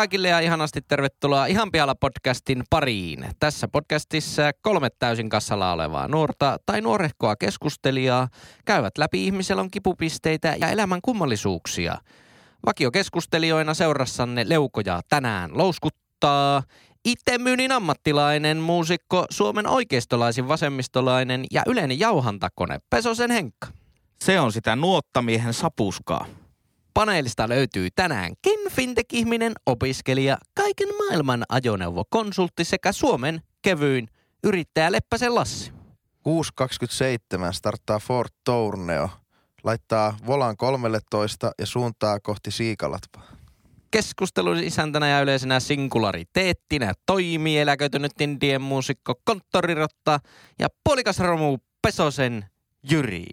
Kaikille ja ihanasti tervetuloa Ihan pihalla podcastin pariin. Tässä podcastissa kolme täysin kassalla olevaa nuorta tai nuorehkoa keskustelijaa käyvät läpi ihmiselon kipupisteitä ja elämän kummallisuuksia. Vakiokeskustelijoina seurassanne leukoja tänään louskuttaa itse myynnin ammattilainen, muusikko, Suomen oikeistolaisin vasemmistolainen ja yleinen jauhantakone Pesosen Henkka. Se on sitä nuottamiehen sapuskaa. Paneelista löytyy tänäänkin fintech-ihminen, opiskelija, kaiken maailman ajoneuvokonsultti sekä Suomen kevyin yrittäjä Leppäsen Lassi. 6.27 starttaa Ford Tourneo. Laittaa volan 13 ja suuntaa kohti Siikalatpaa. Keskustelun isäntänä ja yleisenä singulariteettinä toimii eläköitynyt indien muusikko Konttorirotta ja puolikas romu Pesosen Jyri.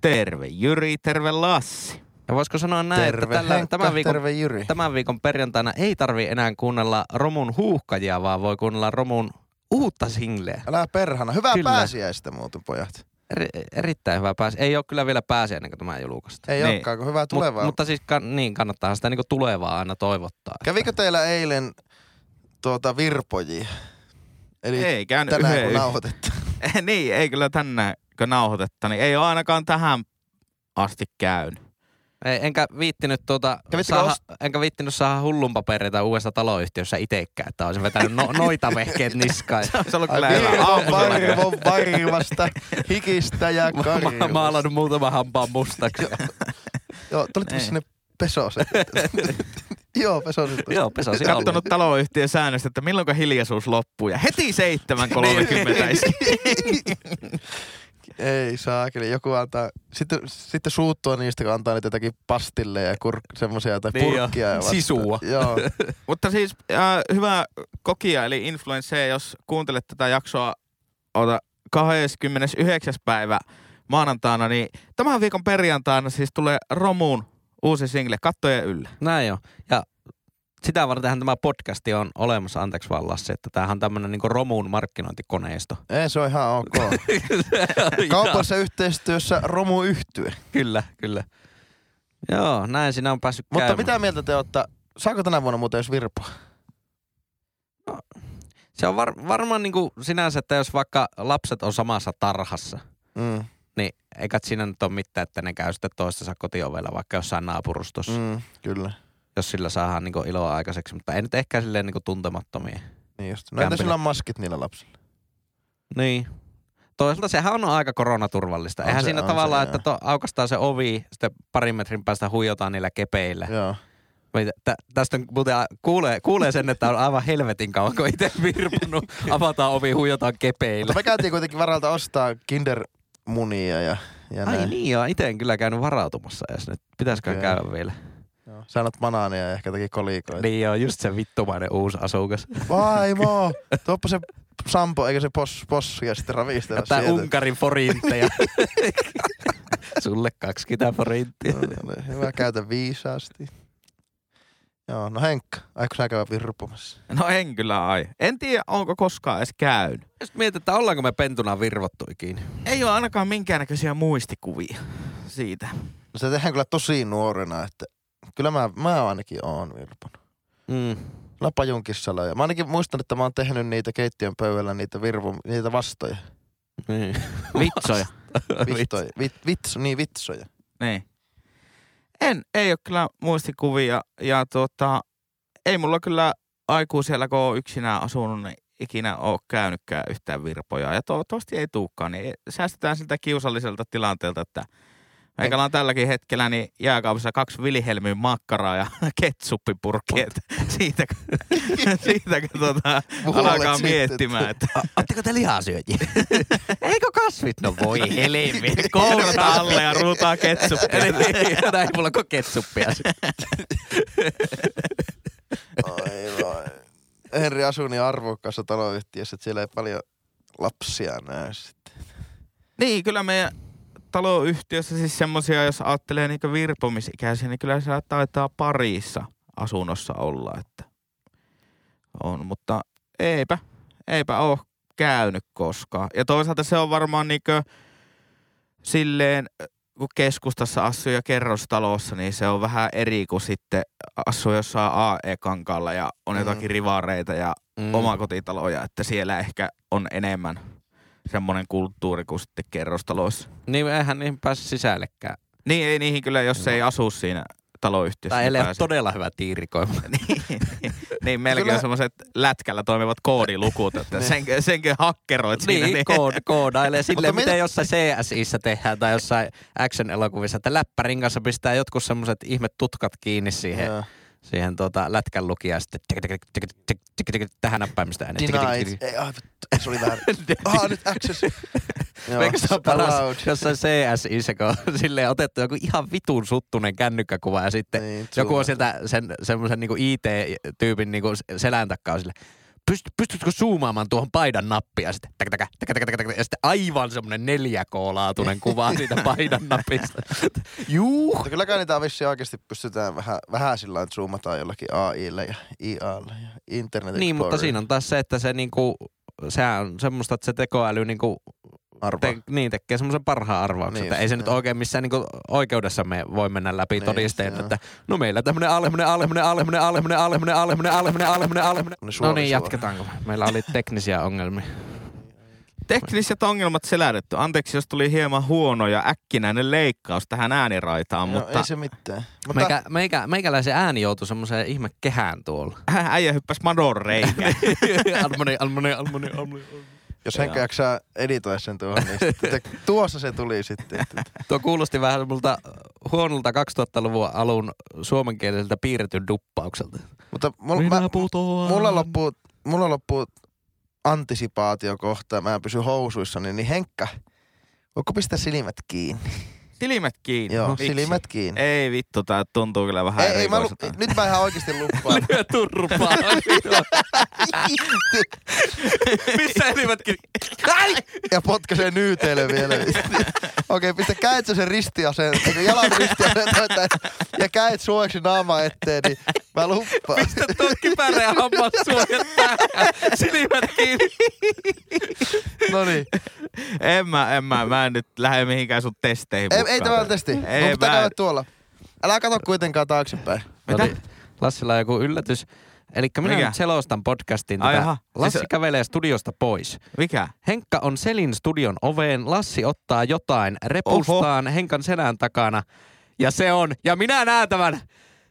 Terve Jyri, terve Lassi. Ja voisiko sanoa näin, Terve että tällä, Henkka, tämän, viikon, terve Jyri. tämän viikon perjantaina ei tarvi enää kuunnella Romun huuhkajia, vaan voi kuunnella Romun uutta singleä. Älä perhana. Hyvää Kyllä. pääsiäistä muuten pojat. Eri, erittäin hyvä pääsi. Ei ole kyllä vielä pääsiä ennen kuin tämä julkaista. Ei Niin. olekaan, kun hyvää tulevaa. Mut, mutta siis kan, niin kannattaa sitä niinku tulevaa aina toivottaa. Kävikö teillä eilen tuota virpojia? Eli Ei käynyt tänään yhden kun nauhoitettu. niin, ei kyllä tänään kun nauhoitetta, niin ei ole ainakaan tähän asti käynyt. Ei, enkä viittinyt tuota, saada, ost- enkä viittinyt saada hullun papereita uudessa taloyhtiössä itekään, että olisin vetänyt no, noita vehkeet niskaan. Se olisi ollut kyllä hyvä varvon varvasta, hikistä ja Mä, mä, karjusta. maalannut muutaman hampaan mustaksi. Joo, tulitte Ei. sinne Pesosen. Joo, Pesosen. Joo, Peso, Olet sinä katsonut taloyhtiön säännöstä, että milloinko hiljaisuus loppuu ja heti 7.30 iski. Ei saa, kyllä joku antaa, sitten, sitten suuttua niistä, kun antaa niitä jotakin pastilleja ja kur, semmosia tai Niin purkkia. jo, ja sisua. Joo, Mutta siis äh, hyvä kokija eli influencer, jos kuuntelet tätä jaksoa ota 29. päivä maanantaina, niin tämän viikon perjantaina siis tulee Romuun uusi single Kattojen yllä. Näin jo. Ja sitä vartenhan tämä podcasti on olemassa, anteeksi vaan Lassi, että tämähän on tämmöinen niinku romuun markkinointikoneisto. ei se on ihan ok. Kaupallisessa yhteistyössä romu yhtye. kyllä, kyllä. Joo, näin siinä on päässyt Mutta käymään. mitä mieltä te olette, saako tänä vuonna muuten jos virpoa? Se on var, varmaan niinku sinänsä, että jos vaikka lapset on samassa tarhassa, Mm, niin eikä siinä nyt ole mitään, että ne käy sitten toistensa kotiovella vaikka jossain naapurustossa, mm, kyllä. Jos sillä saadaan niinku iloa aikaiseksi, mutta ei nyt ehkä silleen niinku tuntemattomia. Niin just. No entä sillä on maskit niillä lapsilla? Niin. Toisaalta sehän on aika koronaturvallista. On Eihän se, siinä tavallaan, että to, aukastaa se ovi, sitten parin metrin päästä huijotaan niillä kepeillä. Joo. Tä- Tästä muuten kuulee, kuulee sen, että on aivan helvetin kauan, kun itse virpunut. Avataan ovi, huijotaan kepeillä. Mutta me käytiin kuitenkin varalta ostaa kindermunia ja, ja Ai näin. niin joo, itse en kyllä käynyt varautumassa edes nyt. Pitäisikö käydä vielä? Joo. Sä annat banaania ja ehkä jotakin kolikoita. Niin joo, just se vittumainen uusi asukas. Vaimo, tuoppa se Sampo, eikä se pos, possu ja sitten ravistella Tää sieltä. Unkarin forintteja. Sulle 20 forinttia. No, no, hyvä, käytä viisaasti. Joo, no Henkka, aiko sä käydä virpomassa? No en kyllä ai. En tiedä, onko koskaan edes käynyt. Just mietit, että ollaanko me pentuna virvottu ikinä. Ei ole ainakaan minkäännäköisiä muistikuvia siitä. No se tehdään kyllä tosi nuorena, että kyllä mä, mä ainakin oon virponut. Mm. Kyllä pajunkissalla. Ja mä ainakin muistan, että mä oon tehnyt niitä keittiön pöydällä, niitä virvo, niitä vastoja. Niin. Vitsoja. Vittoja. Vit, vitso, niin vitsoja. niin. En, ei ole kyllä muistikuvia ja tota, ei mulla kyllä aikuisella, kun on yksinään asunut, niin ikinä ole käynytkään yhtään virpoja. Ja toivottavasti ei tuukkaan, niin säästetään siltä kiusalliselta tilanteelta, että Meikällä on tälläkin hetkellä niin jääkaupassa kaksi Wilhelmin makkaraa ja ketsuppipurkki. että Siitä, siitä kun Huolet alkaa miettimään, että Ootteko te lihasyöjiä? Eikö kasvit? No voi helvetti. kourata alle ja ruutaa ketsuppia. Eli näin mulla on ketsuppia. Ai vai. Henri asuu niin arvokkaassa taloyhtiössä, että siellä ei paljon lapsia näy sitten. Niin, kyllä meidän taloyhtiössä siis semmosia, jos ajattelee niinku virpomisikäisiä, niin kyllä siellä taitaa parissa asunnossa olla, että on, mutta eipä, eipä ole käynyt koskaan. Ja toisaalta se on varmaan niinkö silleen kun keskustassa asuu ja kerrostalossa, niin se on vähän eri kuin sitten asuu jossain AE-kankaalla ja on Mm. jotakin rivareita ja Mm. omakotitaloja, että siellä ehkä on enemmän semmoinen kulttuuri kuin sitten kerrostaloissa. Niin eihän niihin pääse sisällekään. Niin ei niihin kyllä, jos ei asu siinä taloyhtiössä. Tai niin ellei ole pääse. todella hyvä tiirikoima. niin, niin, meilläkin Kyllä- semmoiset lätkällä toimivat koodilukut, että senkö, senkö hakkeroit siinä. Niin, kood, koodailee silleen, miten mitä- jossain CSIssä tehdään tai jossain action-elokuvissa, että läppärin kanssa pistää jotkut semmoiset ihme tutkat kiinni siihen, Joo. Siihen tuota, lätkän lukijaan sitten tik, tik, tik, tik, tik, tik, tik, tähän näppäimistä ai, vittu, se oli väärin. Ah, nyt access. Eikö se ole paras jossain CSIssä, kun on silleen otettu joku ihan vitun suttunen kännykkäkuva ja sitten Niin, joku on sieltä sen, semmoisen niinku IT-tyypin niinku selän takaa sille, Pyst, pystytkö zoomaamaan tuohon paidan nappia sitten, täkä, täkä, täkä, täkä, täkä, ja sitten aivan semmoinen 4K-laatuinen kuva siitä paidan napista. Juu. Mutta kyllä kai niitä vissiin oikeasti pystytään vähän, vähän sillä lailla, että zoomataan jollakin AIlle ja IAlle ja Internet Niin, mutta siinä on taas se, että se niinku, sehän on semmoista, että se tekoäly niinku Arvaa. te, niin tekee semmoisen parhaan arvauksen, Niin ei se nyt joo. oikein missään niinku oikeudessa me voi mennä läpi Niin todisteena, just, että no meillä tämmönen alemminen, alemminen, alemminen, alemminen, alemminen, alemminen, alemminen, alemminen. Semmonen No niin, jatketaanko? Meillä oli teknisiä ongelmia. Tekniset ongelmat selätetty. Anteeksi, jos tuli hieman huono ja äkkinäinen leikkaus tähän ääniraitaan, Joo, mutta Ei se mitään. Mutta Meikä, meikä, meikäläisen ääni joutui semmoiseen ihme kehään tuolla. äijä hyppäs madon reikään. almoni, almoni, almoni, almoni. Jos Henkka jaksaa editoida sen tuohon, niin sitten te, tuossa se tuli sitten. Tuo kuulosti vähän multa huonolta 2000-luvun alun suomenkieliseltä piirretyn duppaukselta. mutta mulla, mä, putoan. mulla loppuu, mulla loppuu antisipaatio kohta, mä pysyn housuissa, niin, niin Henkka, voiko pistää silmät kiinni? Silmät kiinni. Joo, Miksi? silmät kiinni. Ei vittu, tää tuntuu kyllä vähän Ei, ei, mä, lu- nyt mä ihan oikeasti luppaan. Lyö turpaa. Missä elivätkin? Ai! ja potkaisee nyyteille vielä. Okei, pistä käet sen ristiaseen, jalan ristiaseen ja käet suojaksi naama eteen, niin mä luppaan. Pistä tuo kypärä ja hammassuojat päähän. Silmät kiinni. No niin. En mä, en mä, mä en nyt lähde mihinkään sun testeihin Ei, mukaan. Ei tämä testi. Ei, pitää mä- tuolla. Älä kato kuitenkaan taaksepäin. Mitä? Oli Lassilla on joku yllätys. Eli minä Mikä? nyt selostan podcastin. Ai Tätä. jaha, Lassi siis- kävelee studiosta pois. Mikä? Henkka on Selin studion oveen. Lassi ottaa jotain repustaan Henkan selän takana. Ja se on, ja minä näen tämän,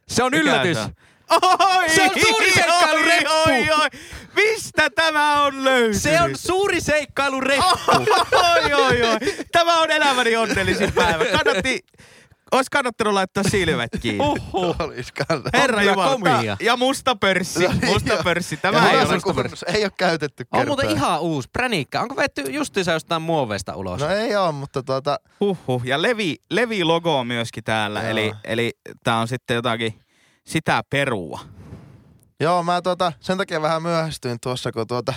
se on Mikä yllätys. se on? Oi, Se on suuri seikkailureppu. Oi, oi, Mistä tämä on löytynyt? Se on suuri seikkailureppu. oi, oi, oi. Tämä on elämäni onnellisin päivä. Kannatti, olisi kannattanut laittaa silmät kiinni. Uhuh. Olis kannattaa. Herra Jumala. Ja musta pörssi. No niin, Musta pörssi. Tämä ei ole musta kunnossa. Ei ole käytetty On kertaa. muuten ihan uusi präniikka. Onko vetty justiinsa jostain muoveista ulos? No ei oo, mutta tuota, Huhhuh. Ja Levi, Levi-logo on myöskin täällä. Joo. Eli, eli tää on sitten jotakin sitä perua. Joo mä tuota, sen takia vähän myöhästyin tuossa, kun tuota,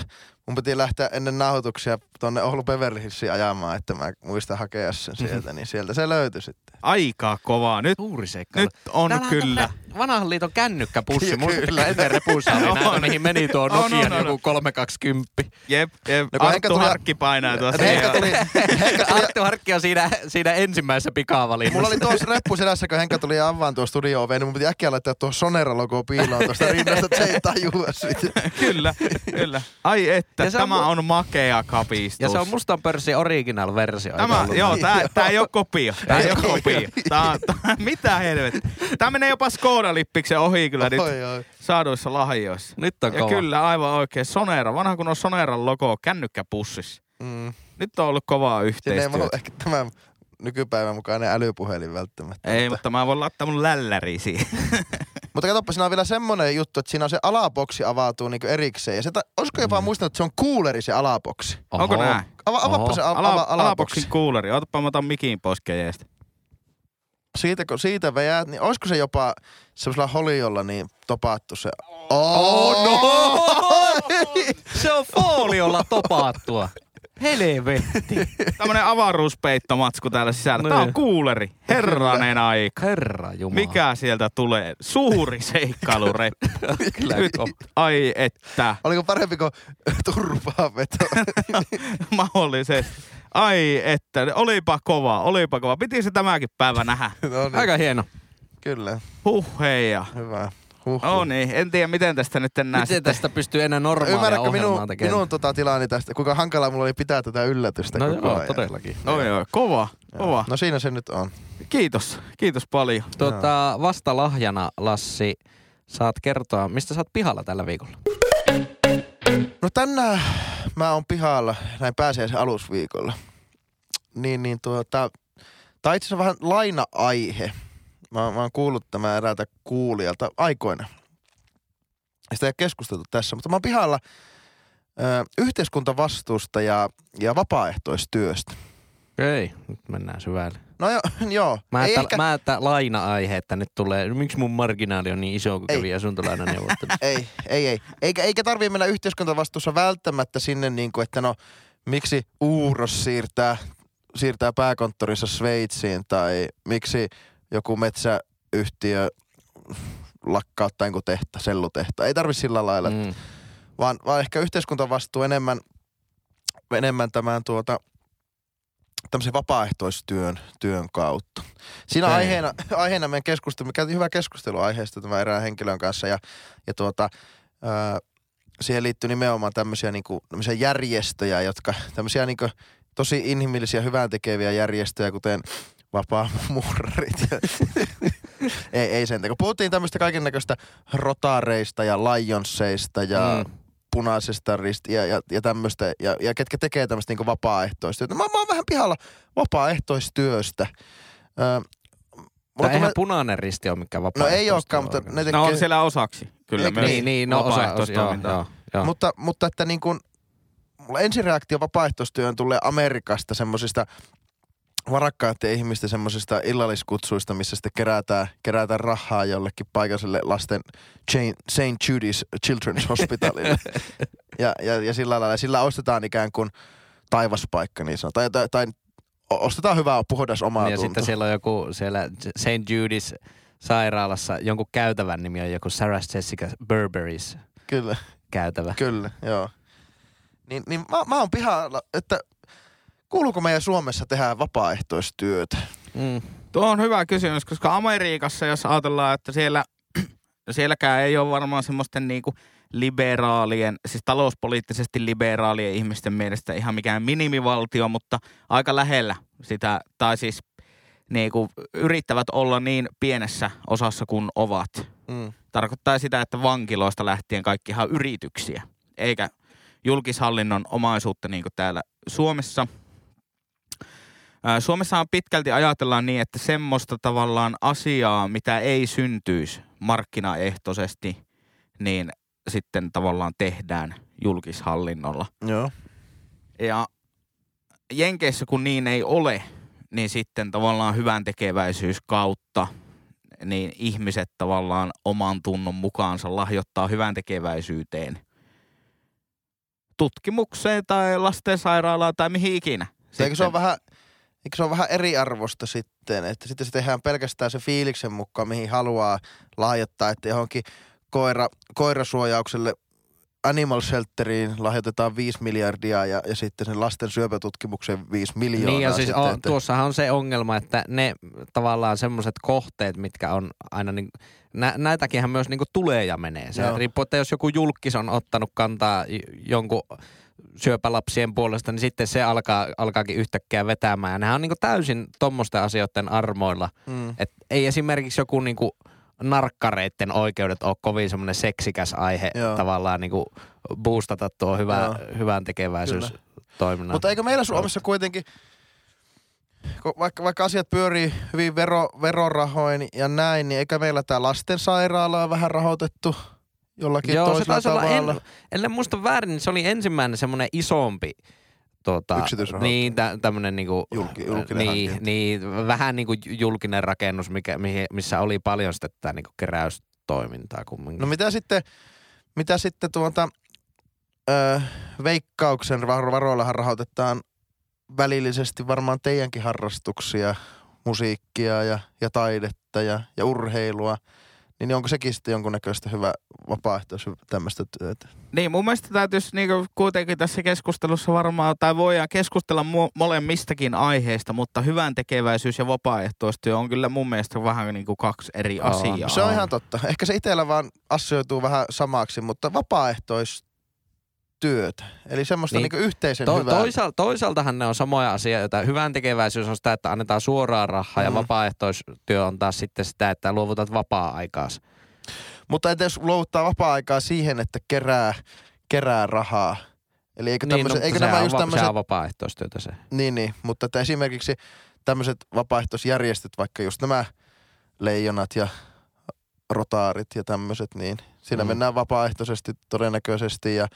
mun piti lähteä ennen nauhoituksia tonne Oulu Beverly Hillsiin ajamaan, että mä muistan hakea sen sieltä, niin sieltä se löytyi sitten. Aika kovaa. Nyt, Suuri nyt on Täällä kyllä. Vanhan liiton kännykkäpussi. Kyllä. Muistatko ennen repussa oli näitä, On. mihin meni tuo On, Nokian on, on. joku 320. Jep, jep. No Arttu tuli- Harkki painaa tuossa. Henkka tuli, Henkka tuli, Arttu Harkki on siinä, siinä ensimmäisessä pikavalinnassa. mulla oli tuossa reppu selässä, kun Henkka tuli avaan tuo studio oveen, niin mun piti äkkiä laittaa tuo Sonera-logo piiloon tuosta rinnasta, että se ei tajua sitä. kyllä, kyllä. Ai että, Ja se on tämä mu- on makea kapistus. Ja se on mustan pörssin original versio. eikö Tämä, joo, tää, tää ei oo kopio. Tää ei oo Ei, kopio. ei. Tää, on- tää, mitä helvetti. Tää menee jopa Skoda-lippiksen ohi kyllä nyt Oi, oi. saaduissa lahjoissa. Nyt on Ja kova. kyllä, aivan oikein. Sonera, vanha kun on Soneran logo kännykkäpussissa. Mm. Nyt on ollut kovaa Siinä ei yhteistyötä. ehkä tämä nykypäivän mukainen älypuhelin välttämättä. Ei, mutta mä voin laittaa mun lälläri siihen. Mutta katsoppa, siinä on vielä semmonen juttu, että siinä on se alaboksi avautuu niinku erikseen. Ja se, ta- olisiko jopa muistanut, että se on kuuleri se alaboksi? Oho. Onko näin? Ava, avaappa Oho. se a- Ala, alaboksi. alaboksin kuuleri. Otapa mä otan mikin pois kejestä. Siitä, kun siitä veät, niin olisiko se jopa semmoisella holiolla niin topaattu se? Oh, no! Se on foliolla topaattua. Helvetti. Tämmönen avaruuspeittomatsku täällä sisällä. Tää Niin. on kuuleri. Herranen aika. Herra Jumala. Mikä sieltä tulee? Suuri seikkailureppu. Nyt, ai että. Oliko parempi kuin turpaa veto? Mahdollisesti. Ai että. Olipa kova, olipa kova. Piti se tämäkin päivä nähdä. no niin, Aika hieno. kyllä. Huh heija. Hyvä. Huh, No niin, en tiedä miten tästä nyt enää Miten sitten. tästä pystyy enää normaalia Ymmärrätkö ohjelmaa minun, tekemään? minun tota tilaani tästä, kuinka hankalaa mulla oli pitää tätä yllätystä no koko joo, ajan. todellakin. Oi, oi, kova, kova. No siinä se nyt on. Kiitos, kiitos paljon. Tota, vasta lahjana, Lassi, saat kertoa, mistä sä oot pihalla tällä viikolla. No tänään mä oon pihalla näin pääsiäisen alusviikolla. Niin, niin tuota, on itse asiassa vähän laina-aihe. Mä, mä oon kuullut tämän eräältä kuulijalta aikoina. Sitä ei ole keskusteltu tässä, mutta mä oon pihalla ö, yhteiskuntavastuusta ja, ja vapaaehtoistyöstä. Okei, nyt mennään syvälle. No jo, joo. Mä, ei että, ehkä, mä että laina-aihe, että nyt tulee, miksi mun marginaali on niin iso, kun Ei. kävi asuntolainan neuvottelussa. Ei, ei, ei. Eikä, eikä tarvii mennä yhteiskuntavastuussa välttämättä sinne niin kuin, että no miksi Uuros siirtää, siirtää pääkonttorissa Sveitsiin tai miksi joku metsäyhtiö lakkauttaa jonkun tehtä, sellutehta. Ei tarvi sillä lailla, mm. Mm. vaan, vaan ehkä yhteiskuntavastuu enemmän, enemmän tämän tuota, tämmöisen vapaaehtoistyön työn kautta. Siinä Okei. aiheena, aiheena meidän keskustelu, me käytiin hyvä keskustelu aiheesta tämän erään henkilön kanssa ja, ja tuota, ää, siihen liittyy nimenomaan tämmöisiä, niinku, tämmöisiä järjestöjä, jotka tämmöisiä niinku, tosi inhimillisiä, hyvän tekeviä järjestöjä, kuten vapaamuurarit. ja- ei, ei sen kun Puhuttiin tämmöistä kaiken näköistä rotareista ja lionsseista ja Mm. Punaisesta rist ja, ja, ja tämmöistä, ja, ja ketkä tekee tämmöistä niinku vapaaehtoistyötä. Mä, mä oon vähän pihalla vapaaehtoistyöstä. Öö, mulla eihän tulee- punainen risti ole mikään no vapaa. ei olekaan, mutta ne tekee, No on siellä osaksi. Kyllä Eikö myös Niin, niin, no osa, osa joo, joo, joo. mutta, mutta että niin kuin, mulla ensireaktio vapaaehtoistyöhön tulee Amerikasta semmoisista varakkaiden ihmisten semmoisista illalliskutsuista, missä sitten kerätään, kerätään rahaa jollekin paikalliselle lasten St. Judy's Children's Hospitalille. ja, ja, ja sillä lailla, sillä ostetaan ikään kuin taivaspaikka niin sanotaan. Tai, tai, tai ostetaan hyvää puhdas omaa Niin, ja tunto. sitten siellä on joku siellä St. Judy's sairaalassa, jonkun käytävän nimi on joku Sarah Jessica Burberry's Kyllä, käytävä. kyllä, joo. Niin, niin mä, mä oon pihalla, että kuuluuko meidän Suomessa tehdä vapaaehtoistyötä? Mm. Tuo on hyvä kysymys, koska Amerikassa, jos ajatellaan, että siellä, sielläkään ei ole varmaan semmoisten niinku liberaalien, siis talouspoliittisesti liberaalien ihmisten mielestä ihan mikään minimivaltio, mutta aika lähellä sitä, tai siis niinku yrittävät olla niin pienessä osassa kuin ovat. Mm. Tarkoittaa sitä, että vankiloista lähtien kaikki ihan yrityksiä, eikä julkishallinnon omaisuutta niin kuin täällä Suomessa. Ää, Suomessahan pitkälti ajatellaan niin, että semmoista tavallaan asiaa, mitä ei syntyisi markkinaehtoisesti, niin sitten tavallaan tehdään julkishallinnolla. Joo. Ja Jenkeissä kun niin ei ole, niin sitten tavallaan hyvän tekeväisyys kautta niin ihmiset tavallaan oman tunnon mukaansa lahjoittaa hyvän tekeväisyyteen tutkimukseen tai lastensairaalaan tai mihin ikinä. Eikö se Sitten- on vähän, eikö se on vähän eriarvosta sitten, että sitten se tehdään pelkästään se fiiliksen mukaan, mihin haluaa lahjoittaa, että johonkin koira, koirasuojaukselle Animal Shelteriin lahjoitetaan 5 miljardia ja, ja sitten sen lasten syöpätutkimukseen 5 miljoonaa. Niin ja siis sitten, on, että, tuossahan on se ongelma, että ne tavallaan semmoiset kohteet, mitkä on aina niin, nä, näitäkinhän myös niin tulee ja menee. Se Joo. riippuu, että jos joku julkis on ottanut kantaa jonkun syöpälapsien puolesta, niin sitten se alkaa, alkaakin yhtäkkiä vetämään. Ja nehän on niin täysin tuommoisten asioiden armoilla. mm, Et ei esimerkiksi joku niin narkkareitten oikeudet ole kovin semmoinen seksikäs aihe Joo. tavallaan niin boostata tuo hyvä, Joo. hyvän tekeväisyys toiminnan. Mutta eikö meillä Suomessa kuitenkin, vaikka, vaikka asiat pyörii hyvin vero, verorahoin ja näin, niin eikä meillä tämä lastensairaala on vähän rahoitettu jollakin Joo, se toisella olla, tavalla. en, muista väärin, niin se oli ensimmäinen semmoinen isompi tota, niin, tä, tämmönen niinku, Julki- julkinen niin, hankinta. niin, vähän niinku julkinen rakennus, mikä, missä oli paljon sitten tätä niinku keräystoimintaa kumminkin. No mitä sitten, mitä sitten tuota, ö, veikkauksen var- varoillahan rahoitetaan välillisesti varmaan teidänkin harrastuksia, musiikkia ja, ja taidetta ja, ja urheilua. Niin onko sekin sitten jonkunnäköistä hyvä vapaaehtois tämmöistä työtä? Niin, mun mielestä täytyisi niinku kuitenkin tässä keskustelussa varmaan, tai voidaan keskustella mo- molemmistakin aiheista, mutta hyvän tekeväisyys ja vapaaehtoistyö on kyllä mun mielestä vähän niin kuin kaksi eri Aa, asiaa. Se on ihan totta. Ehkä se itsellä vaan assioituu vähän samaksi, mutta vapaaehtoistyötä. Eli semmoista Niin. niin. yhteisen To, hyvää. toisaalta, toisaaltahan ne on samoja asioita. Hyvän tekeväisyys on sitä, että annetaan suoraa rahaa ja Mm. vapaaehtoistyö on taas sitten sitä, että luovutat vapaa-aikaas. Mutta entä jos luovuttaa vapaa-aikaa siihen, että kerää, kerää rahaa? Eli eikö, tämmöset, mutta eikö sehän nämä on, just tämmöiset, sehän on vapaaehtoistyötä se. niin, niin, mutta että esimerkiksi tämmöiset vapaaehtoisjärjestöt, vaikka just nämä leijonat ja rotaarit ja tämmöiset, niin siinä Mm. mennään vapaaehtoisesti todennäköisesti ja,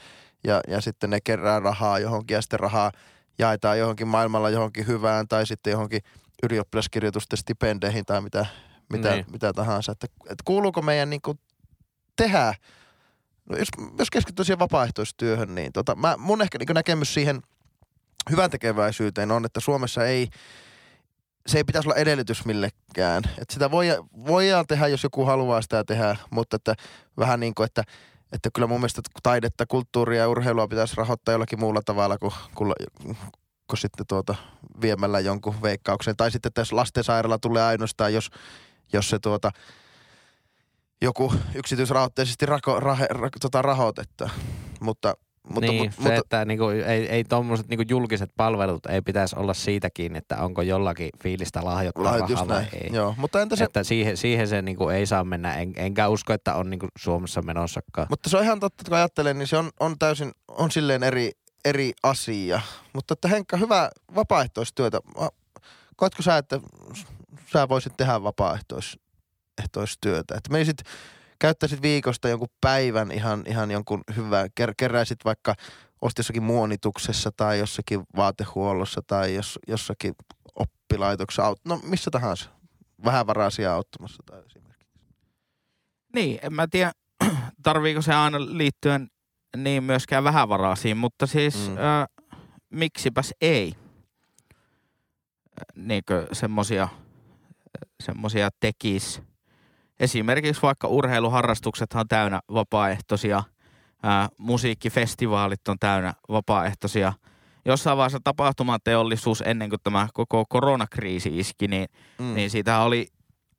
ja, ja sitten ne kerää rahaa johonkin ja sitten rahaa jaetaan johonkin maailmalla johonkin hyvään tai sitten johonkin ylioppilaskirjoitusten stipendeihin tai mitä, mitä, niin. mitä tahansa. Että, että kuuluuko meidän niin kuin tehdä, no jos, jos keskittyy siihen vapaaehtoistyöhön, niin tota, mä, mun ehkä niin näkemys siihen hyvän tekeväisyyteen on, että Suomessa ei, se ei pitäisi olla edellytys millekään. Että sitä voi, voidaan tehdä, jos joku haluaa sitä tehdä, mutta että vähän niin kuin, että, että kyllä mun mielestä taidetta, kulttuuria ja urheilua pitäisi rahoittaa jollakin muulla tavalla kuin, kuin, kuin sitten tuota viemällä jonkun veikkauksen. Tai sitten, että jos lastensairaala tulee ainoastaan, jos, jos se tuota, joku yksityisrahoitteisesti rako, rahe, ra, tota rahoitetta. Mutta, mutta, niin, mutta, se, että niinku, ei, ei tuommoiset niinku julkiset palvelut ei pitäisi olla siitäkin, että onko jollakin fiilistä lahjoittaa rahaa vai ei. Joo, mutta entä se, Että siihen, siihen se niinku ei saa mennä, en, enkä usko, että on niinku Suomessa menossakaan. Mutta se on ihan totta, että kun ajattelen, niin se on, on täysin, on silleen eri, eri asia. Mutta että Henkka, hyvää vapaaehtoistyötä. Va- Koetko sä, että sä voisit tehdä vapaaehtoistyötä? Että menisit, käyttäisit viikosta jonkun päivän ihan, ihan jonkun hyvää, ker- keräisit vaikka olet jossakin muonituksessa tai jossakin vaatehuollossa tai jos, jossakin oppilaitoksessa, aut- no missä tahansa. Vähävaraisia auttamassa tai esimerkiksi. Niin, en mä tiedä, tarviiko se aina liittyä niin myöskään vähävaraisiin, mutta siis mm. Mm. äh, miksipäs ei. Niinkö semmosia, semmosia tekis. Esimerkiksi vaikka urheiluharrastuksethan on täynnä vapaaehtoisia, ää, musiikkifestivaalit on täynnä vapaaehtoisia. Jossain vaiheessa tapahtumateollisuus ennen kuin tämä koko koronakriisi iski, niin Mm. niin siitä oli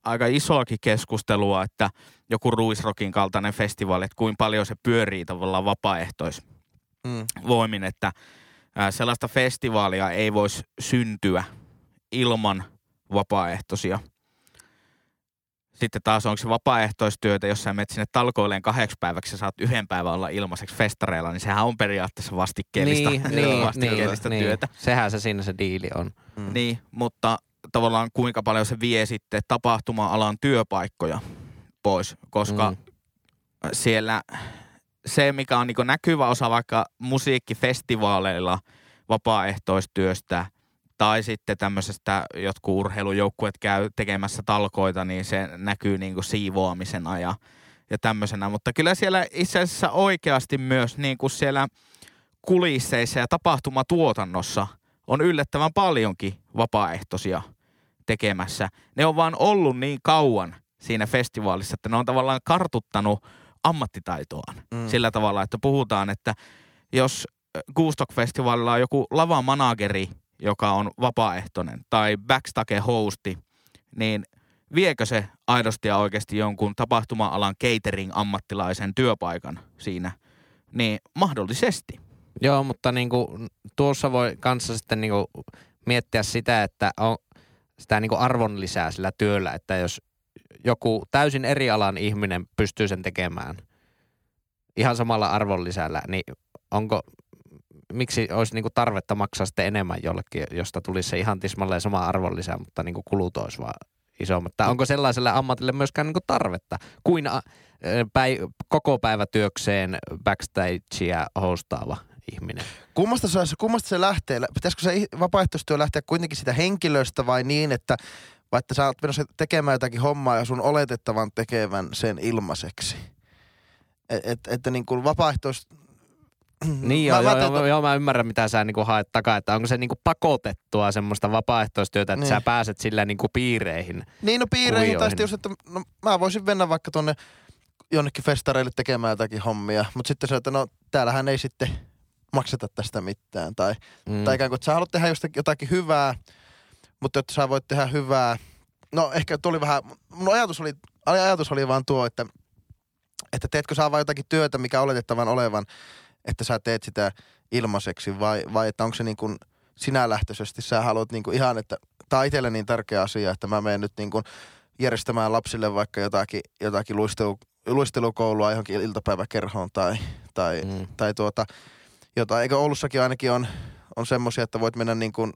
aika isoakin keskustelua, että joku Ruisrokin kaltainen festivaali, että kuinka paljon se pyörii tavallaan vapaaehtoisvoimin, Mm. että ää, sellaista festivaalia ei voisi syntyä ilman vapaaehtoisia. Sitten taas onko se vapaaehtoistyötä, jos sä menet sinne talkoilleen kahdeksi päiväksi ja saat yhden päivän olla ilmaiseksi festareilla, niin sehän on periaatteessa vastikkeellista, niin, niin, vastikkeellista niin, työtä. Niin. Sehän se siinä se diili on. Mm. Niin, mutta tavallaan kuinka paljon se vie sitten tapahtuma-alan työpaikkoja pois, koska Mm. siellä se, mikä on niin näkyvä osa vaikka musiikkifestivaaleilla vapaaehtoistyöstä tai sitten tämmöisestä jotkut urheilujoukkueet käy tekemässä talkoita, niin se näkyy niin siivoamisena ja, ja tämmöisenä. Mutta kyllä siellä itse asiassa oikeasti myös niin kuin siellä kulisseissa ja tapahtumatuotannossa on yllättävän paljonkin vapaaehtoisia tekemässä. Ne on vaan ollut niin kauan siinä festivaalissa, että ne on tavallaan kartuttanut ammattitaitoaan Mm. sillä tavalla, että puhutaan, että jos Gustock-festivaalilla on joku lavamanageri, joka on vapaaehtoinen, tai backstage-hosti, niin viekö se aidosti ja oikeasti jonkun tapahtuma-alan catering-ammattilaisen työpaikan siinä? Niin mahdollisesti. Joo, mutta niinku, tuossa voi kanssa sitten niinku miettiä sitä, että on sitä niinku arvonlisää sillä työllä, että jos joku täysin eri alan ihminen pystyy sen tekemään ihan samalla arvonlisällä, niin onko, miksi olisi niinku tarvetta maksaa sitten enemmän jollekin, josta tulisi se ihan tismalleen sama arvonlisä, mutta niinku kulut olisi vaan isommat. Tai onko sellaiselle ammatille myöskään niinku tarvetta kuin a, päi, koko päivä työkseen backstagea hostaava ihminen? Kummasta se, kummasta se lähtee? Pitäisikö se vapaaehtoistyö lähteä kuitenkin sitä henkilöstä vai niin, että vaikka sä oot menossa tekemään jotakin hommaa ja sun oletettavan tekevän sen ilmaiseksi? Et, et, että niin kuin vapaaehtois... Niin joo, Mä- mä joo, teen joo, to- joo, mä ymmärrän mitä sä niinku haet takaa, että onko se niinku pakotettua semmoista vapaaehtoistyötä, että Niin. sä pääset sillä niinku piireihin. Niin no piireihin tai sitten just, että no, mä voisin mennä vaikka tonne jonnekin festareille tekemään jotakin hommia, mutta sitten se, että no täällähän ei sitten makseta tästä mitään. Tai, Mm. mm. tai ikään kuin, että sä haluat tehdä jostakin jotakin hyvää, mutta että sä voit tehdä hyvää. No ehkä tuli vähän, mun ajatus oli, ajatus oli vaan tuo, että, että teetkö sä vaan jotakin työtä, mikä oletettavan olevan, että sä teet sitä ilmaiseksi vai, vai että onko se niin kuin sinä lähtöisesti, sä haluat niin kuin ihan, että tämä on itselle niin tärkeä asia, että mä menen nyt niin kuin järjestämään lapsille vaikka jotakin, jotakin luistelu, luistelukoulua johonkin iltapäiväkerhoon tai, tai, Mm. tai tuota, jotain. Eikö Oulussakin ainakin on, on semmoisia, että voit mennä niin kuin,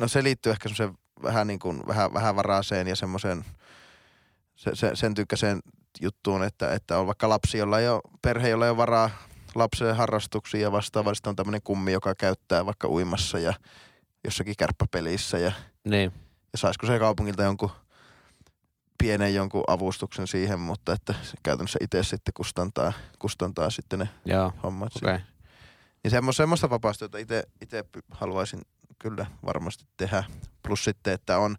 no se liittyy ehkä semmoiseen vähän niin kuin, vähän, vähän varaaseen ja semmoiseen, se, se, sen tykkäiseen juttuun, että, että on vaikka lapsi, jolla ei ole, perhe, jolla ei ole varaa lapsen harrastuksiin ja vastaavasti on tämmöinen kummi, joka käyttää vaikka uimassa ja jossakin kärppäpelissä ja, Niin. ja saisiko se kaupungilta jonkun pienen jonkun avustuksen siihen, mutta että se käytännössä itse sitten kustantaa, kustantaa sitten ne Joo, hommat. Okay. Niin semmoista, semmoista itse, itse haluaisin kyllä varmasti tehdä. Plus sitten, että on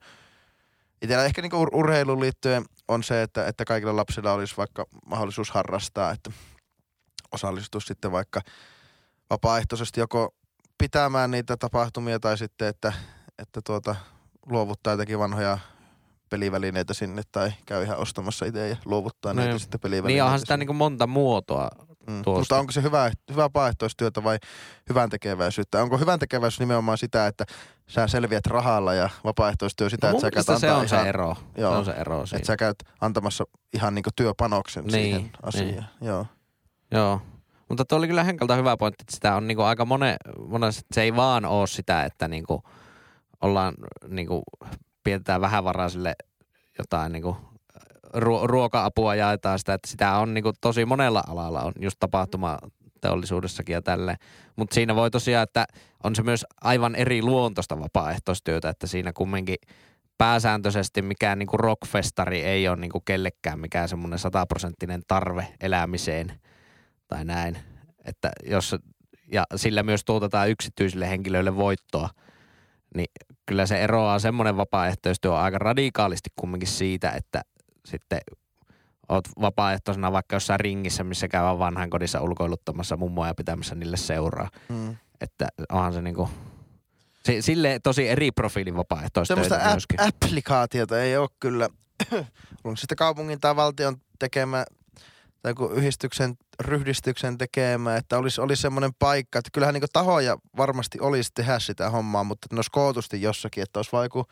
itsellä ehkä niinku ur- urheiluun liittyen on se, että, että kaikilla lapsilla olisi vaikka mahdollisuus harrastaa, että osallistua sitten vaikka vapaaehtoisesti joko pitämään niitä tapahtumia tai sitten, että, että tuota, luovuttaa jotakin vanhoja pelivälineitä sinne tai käy ihan ostamassa itse ja luovuttaa No niitä sitten pelivälineitä. Niin onhan sitä sinne. niinku monta muotoa. Mm. tuosta. Mutta onko se hyvä, hyvä vapaaehtoistyötä vai hyvän tekeväisyyttä? Onko hyvän tekeväisyys nimenomaan sitä, että sä selviät rahalla ja vapaaehtoistyö sitä, No, että sä käyt mielestä se antaa on se ihan, ero. Joo. Se on se ero että siinä. sä käyt antamassa ihan niinku työpanoksen Niin, siihen asiaan. niin. Joo. Joo. Mutta tuo oli kyllä Henkalta hyvä pointti, että sitä on niinku aika mone, monessa, se ei vaan ole sitä, että niinku ollaan niinku, pidetään vähävaraisille jotain niinku ruo- ruoka-apua jaetaan sitä, että sitä on niinku tosi monella alalla on just tapahtumateollisuudessakin ja tälle. Mutta siinä voi tosiaan, että on se myös aivan eri luontoista vapaaehtoistyötä, että siinä kumminkin pääsääntöisesti mikään niinku rockfestari ei ole niinku kellekään mikään semmoinen sataprosenttinen tarve elämiseen tai näin. Että jos, ja sillä myös tuotetaan yksityisille henkilöille voittoa, niin kyllä se eroaa semmoinen vapaaehtoistyö on aika radikaalisti kumminkin siitä, että sitten oot vapaaehtoisena vaikka jossain ringissä, missä käydään vanhan kodissa ulkoiluttamassa mummoa ja pitämässä niille seuraa. Mm. Että onhan se niinku, si- sille tosi eri profiilin vapaaehtoistyötä Semmoista myöskin. app- applikaatiota ei ole kyllä. Onko sitten kaupungin tai valtion tekemä tai joku yhdistyksen, ryhdistyksen tekemä, että olisi, olisi semmoinen paikka, että kyllähän niinku tahoja varmasti olisi tehdä sitä hommaa, mutta ne olisi kootusti jossakin, että olisi vaan joku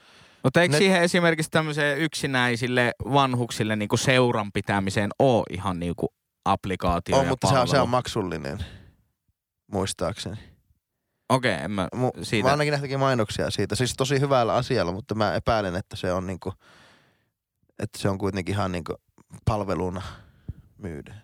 Mutta eikö Ne- siihen esimerkiksi tämmöiseen yksinäisille vanhuksille niinku seuran pitämiseen ole ihan niinku applikaatio on, ja mutta se on, palvelu? se on maksullinen, muistaakseni. Okei, en mä Mu, Siitä. Mä ainakin nähtäkin mainoksia siitä, siis tosi hyvällä asialla, mutta mä epäilen, että se on niinku, että se on kuitenkin ihan niinku palveluna myydään.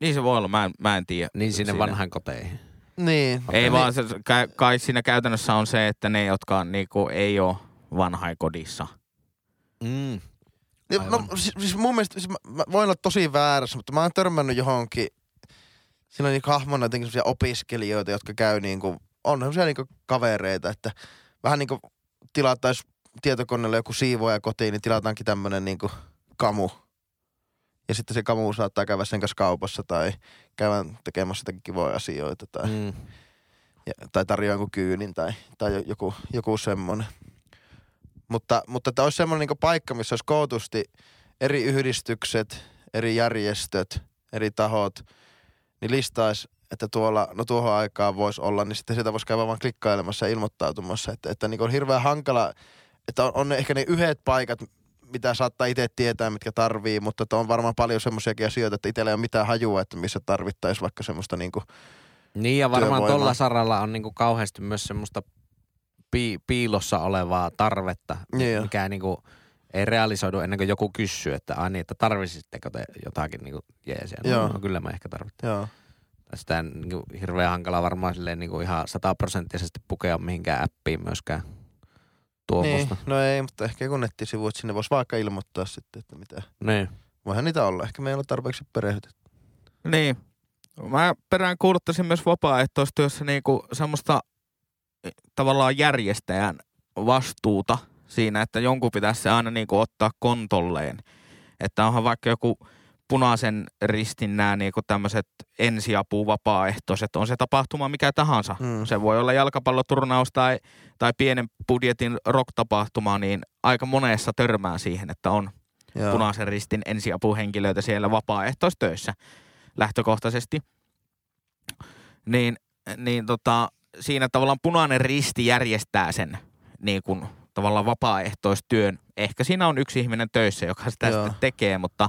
Niin se voi olla, mä en, mä en tiedä. Niin sinne Siinä. vanhan koteihin. Niin. Ei niin, vaan, se, kai, kai siinä käytännössä on se, että ne, jotka niinku ei ole vanhainkodissa. Mm. Niin, Aivan. No, siis, siis mun mielestä, siis mä, mä voin olla tosi väärässä, mutta mä oon törmännyt johonkin, siinä on niinku hahmona jotenkin sellaisia opiskelijoita, jotka käy niinku, on sellaisia niinku kavereita, että vähän niinku tilattaisi tietokoneelle joku siivoja kotiin, niin tilataankin tämmönen niinku kamu. Ja sitten se kamu saattaa käydä sen kanssa kaupassa tai käydä tekemässä jotakin kivoja asioita tai, Mm. ja, tai tarjoaa jonkun kyynin tai, tai jo- joku, joku semmoinen. Mutta, mutta tämä olisi semmoinen niin paikka, missä olisi kootusti eri yhdistykset, eri järjestöt, eri tahot, niin listaisi, että tuolla, no tuohon aikaan voisi olla, niin sitten sieltä voisi käydä vaan klikkailemassa ja ilmoittautumassa. Että, että niin on hirveän hankala, että on, on ne ehkä ne yhdet paikat, mitä saattaa itse tietää, mitkä tarvii, mutta on varmaan paljon semmoisiakin asioita, että itsellä ei ole mitään hajua, että missä tarvittaisiin vaikka semmoista niin kuin, Niin ja varmaan tuolla saralla on niinku kauheasti myös semmoista pi- piilossa olevaa tarvetta, Niin mikä niinku ei realisoidu ennen kuin joku kysyy, että ai niin, että tarvisitteko te jotakin niinku jeesiä. No, Joo. no, kyllä mä ehkä tarvitsen. joo. Sitä niinku hirveän hankala varmaan silleen niinku ihan sataprosenttisesti pukea mihinkään appiin myöskään tuommoista. Niin, no ei, mutta ehkä joku nettisivu, että sinne voisi vaikka ilmoittaa sitten, että mitä. Niin. Voihan niitä olla, ehkä meillä on tarpeeksi perehdytetty. Niin. Mä perään kuuluttaisin myös vapaaehtoistyössä niinku semmoista eh, tavallaan järjestäjän vastuuta siinä, että jonkun pitäisi se aina niinku ottaa kontolleen. Että onhan vaikka joku punaisen ristin nämä niinku tämmöiset ensiapu vapaaehtoiset, on se tapahtuma mikä tahansa. Mm. Se voi olla jalkapalloturnaus tai, tai pienen budjetin rock-tapahtuma, niin aika monessa törmää siihen, että on Joo. punaisen ristin ensiapuhenkilöitä siellä vapaaehtoistöissä lähtökohtaisesti. Niin, niin tota, siinä tavallaan punainen risti järjestää sen niin kuin tavallaan vapaaehtoistyön. Ehkä siinä on yksi ihminen töissä, joka sitä Joo. sitten tekee, mutta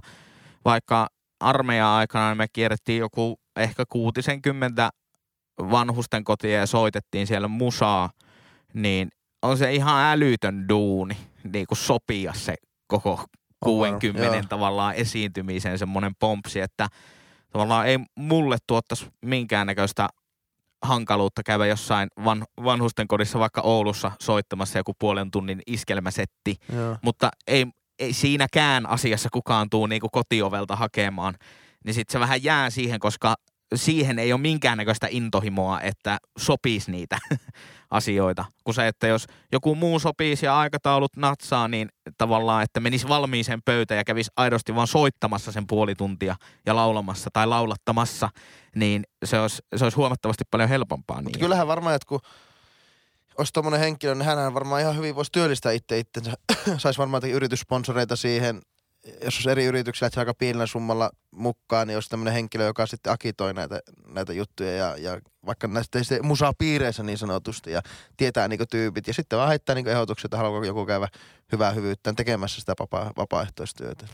vaikka armeijan aikana me kierrettiin joku ehkä kuutisenkymmentä vanhusten kotia ja soitettiin siellä musaa, niin on se ihan älytön duuni niin kuin sopia se koko 60 joo. tavallaan esiintymiseen semmoinen pompsi, että tavallaan ei mulle tuottaisi minkäännäköistä hankaluutta käydä jossain van, vanhusten kodissa vaikka Oulussa soittamassa joku puolen tunnin iskelmäsetti, Joo. mutta ei, ei siinäkään asiassa kukaan tuu niinku kotiovelta hakemaan, niin sitten se vähän jää siihen, koska siihen ei ole minkäännäköistä intohimoa, että sopisi niitä asioita. Kun se, että jos joku muu sopisi ja aikataulut natsaa, niin tavallaan, että menisi valmiiseen pöytään ja kävisi aidosti vaan soittamassa sen puoli tuntia ja laulamassa tai laulattamassa, niin se olisi, se olisi huomattavasti paljon helpompaa. Mutta Niin. kyllähän varmaan, että kun olisi tommonen henkilö, niin hänhän varmaan ihan hyvin voisi työllistää itse itsensä. Saisi varmaan jotakin yrityssponsoreita siihen. Jos olisi eri yrityksiä, että aika pienellä summalla mukaan, niin olisi tämmöinen henkilö, joka sitten akitoi näitä, näitä juttuja ja, ja vaikka näistä musaa piireissä niin sanotusti ja tietää niinku tyypit. Ja sitten vaan heittää niinku ehdotuksia, että haluaako joku käydä hyvää hyvyyttään tekemässä sitä vapaa, vapaaehtoistyötä.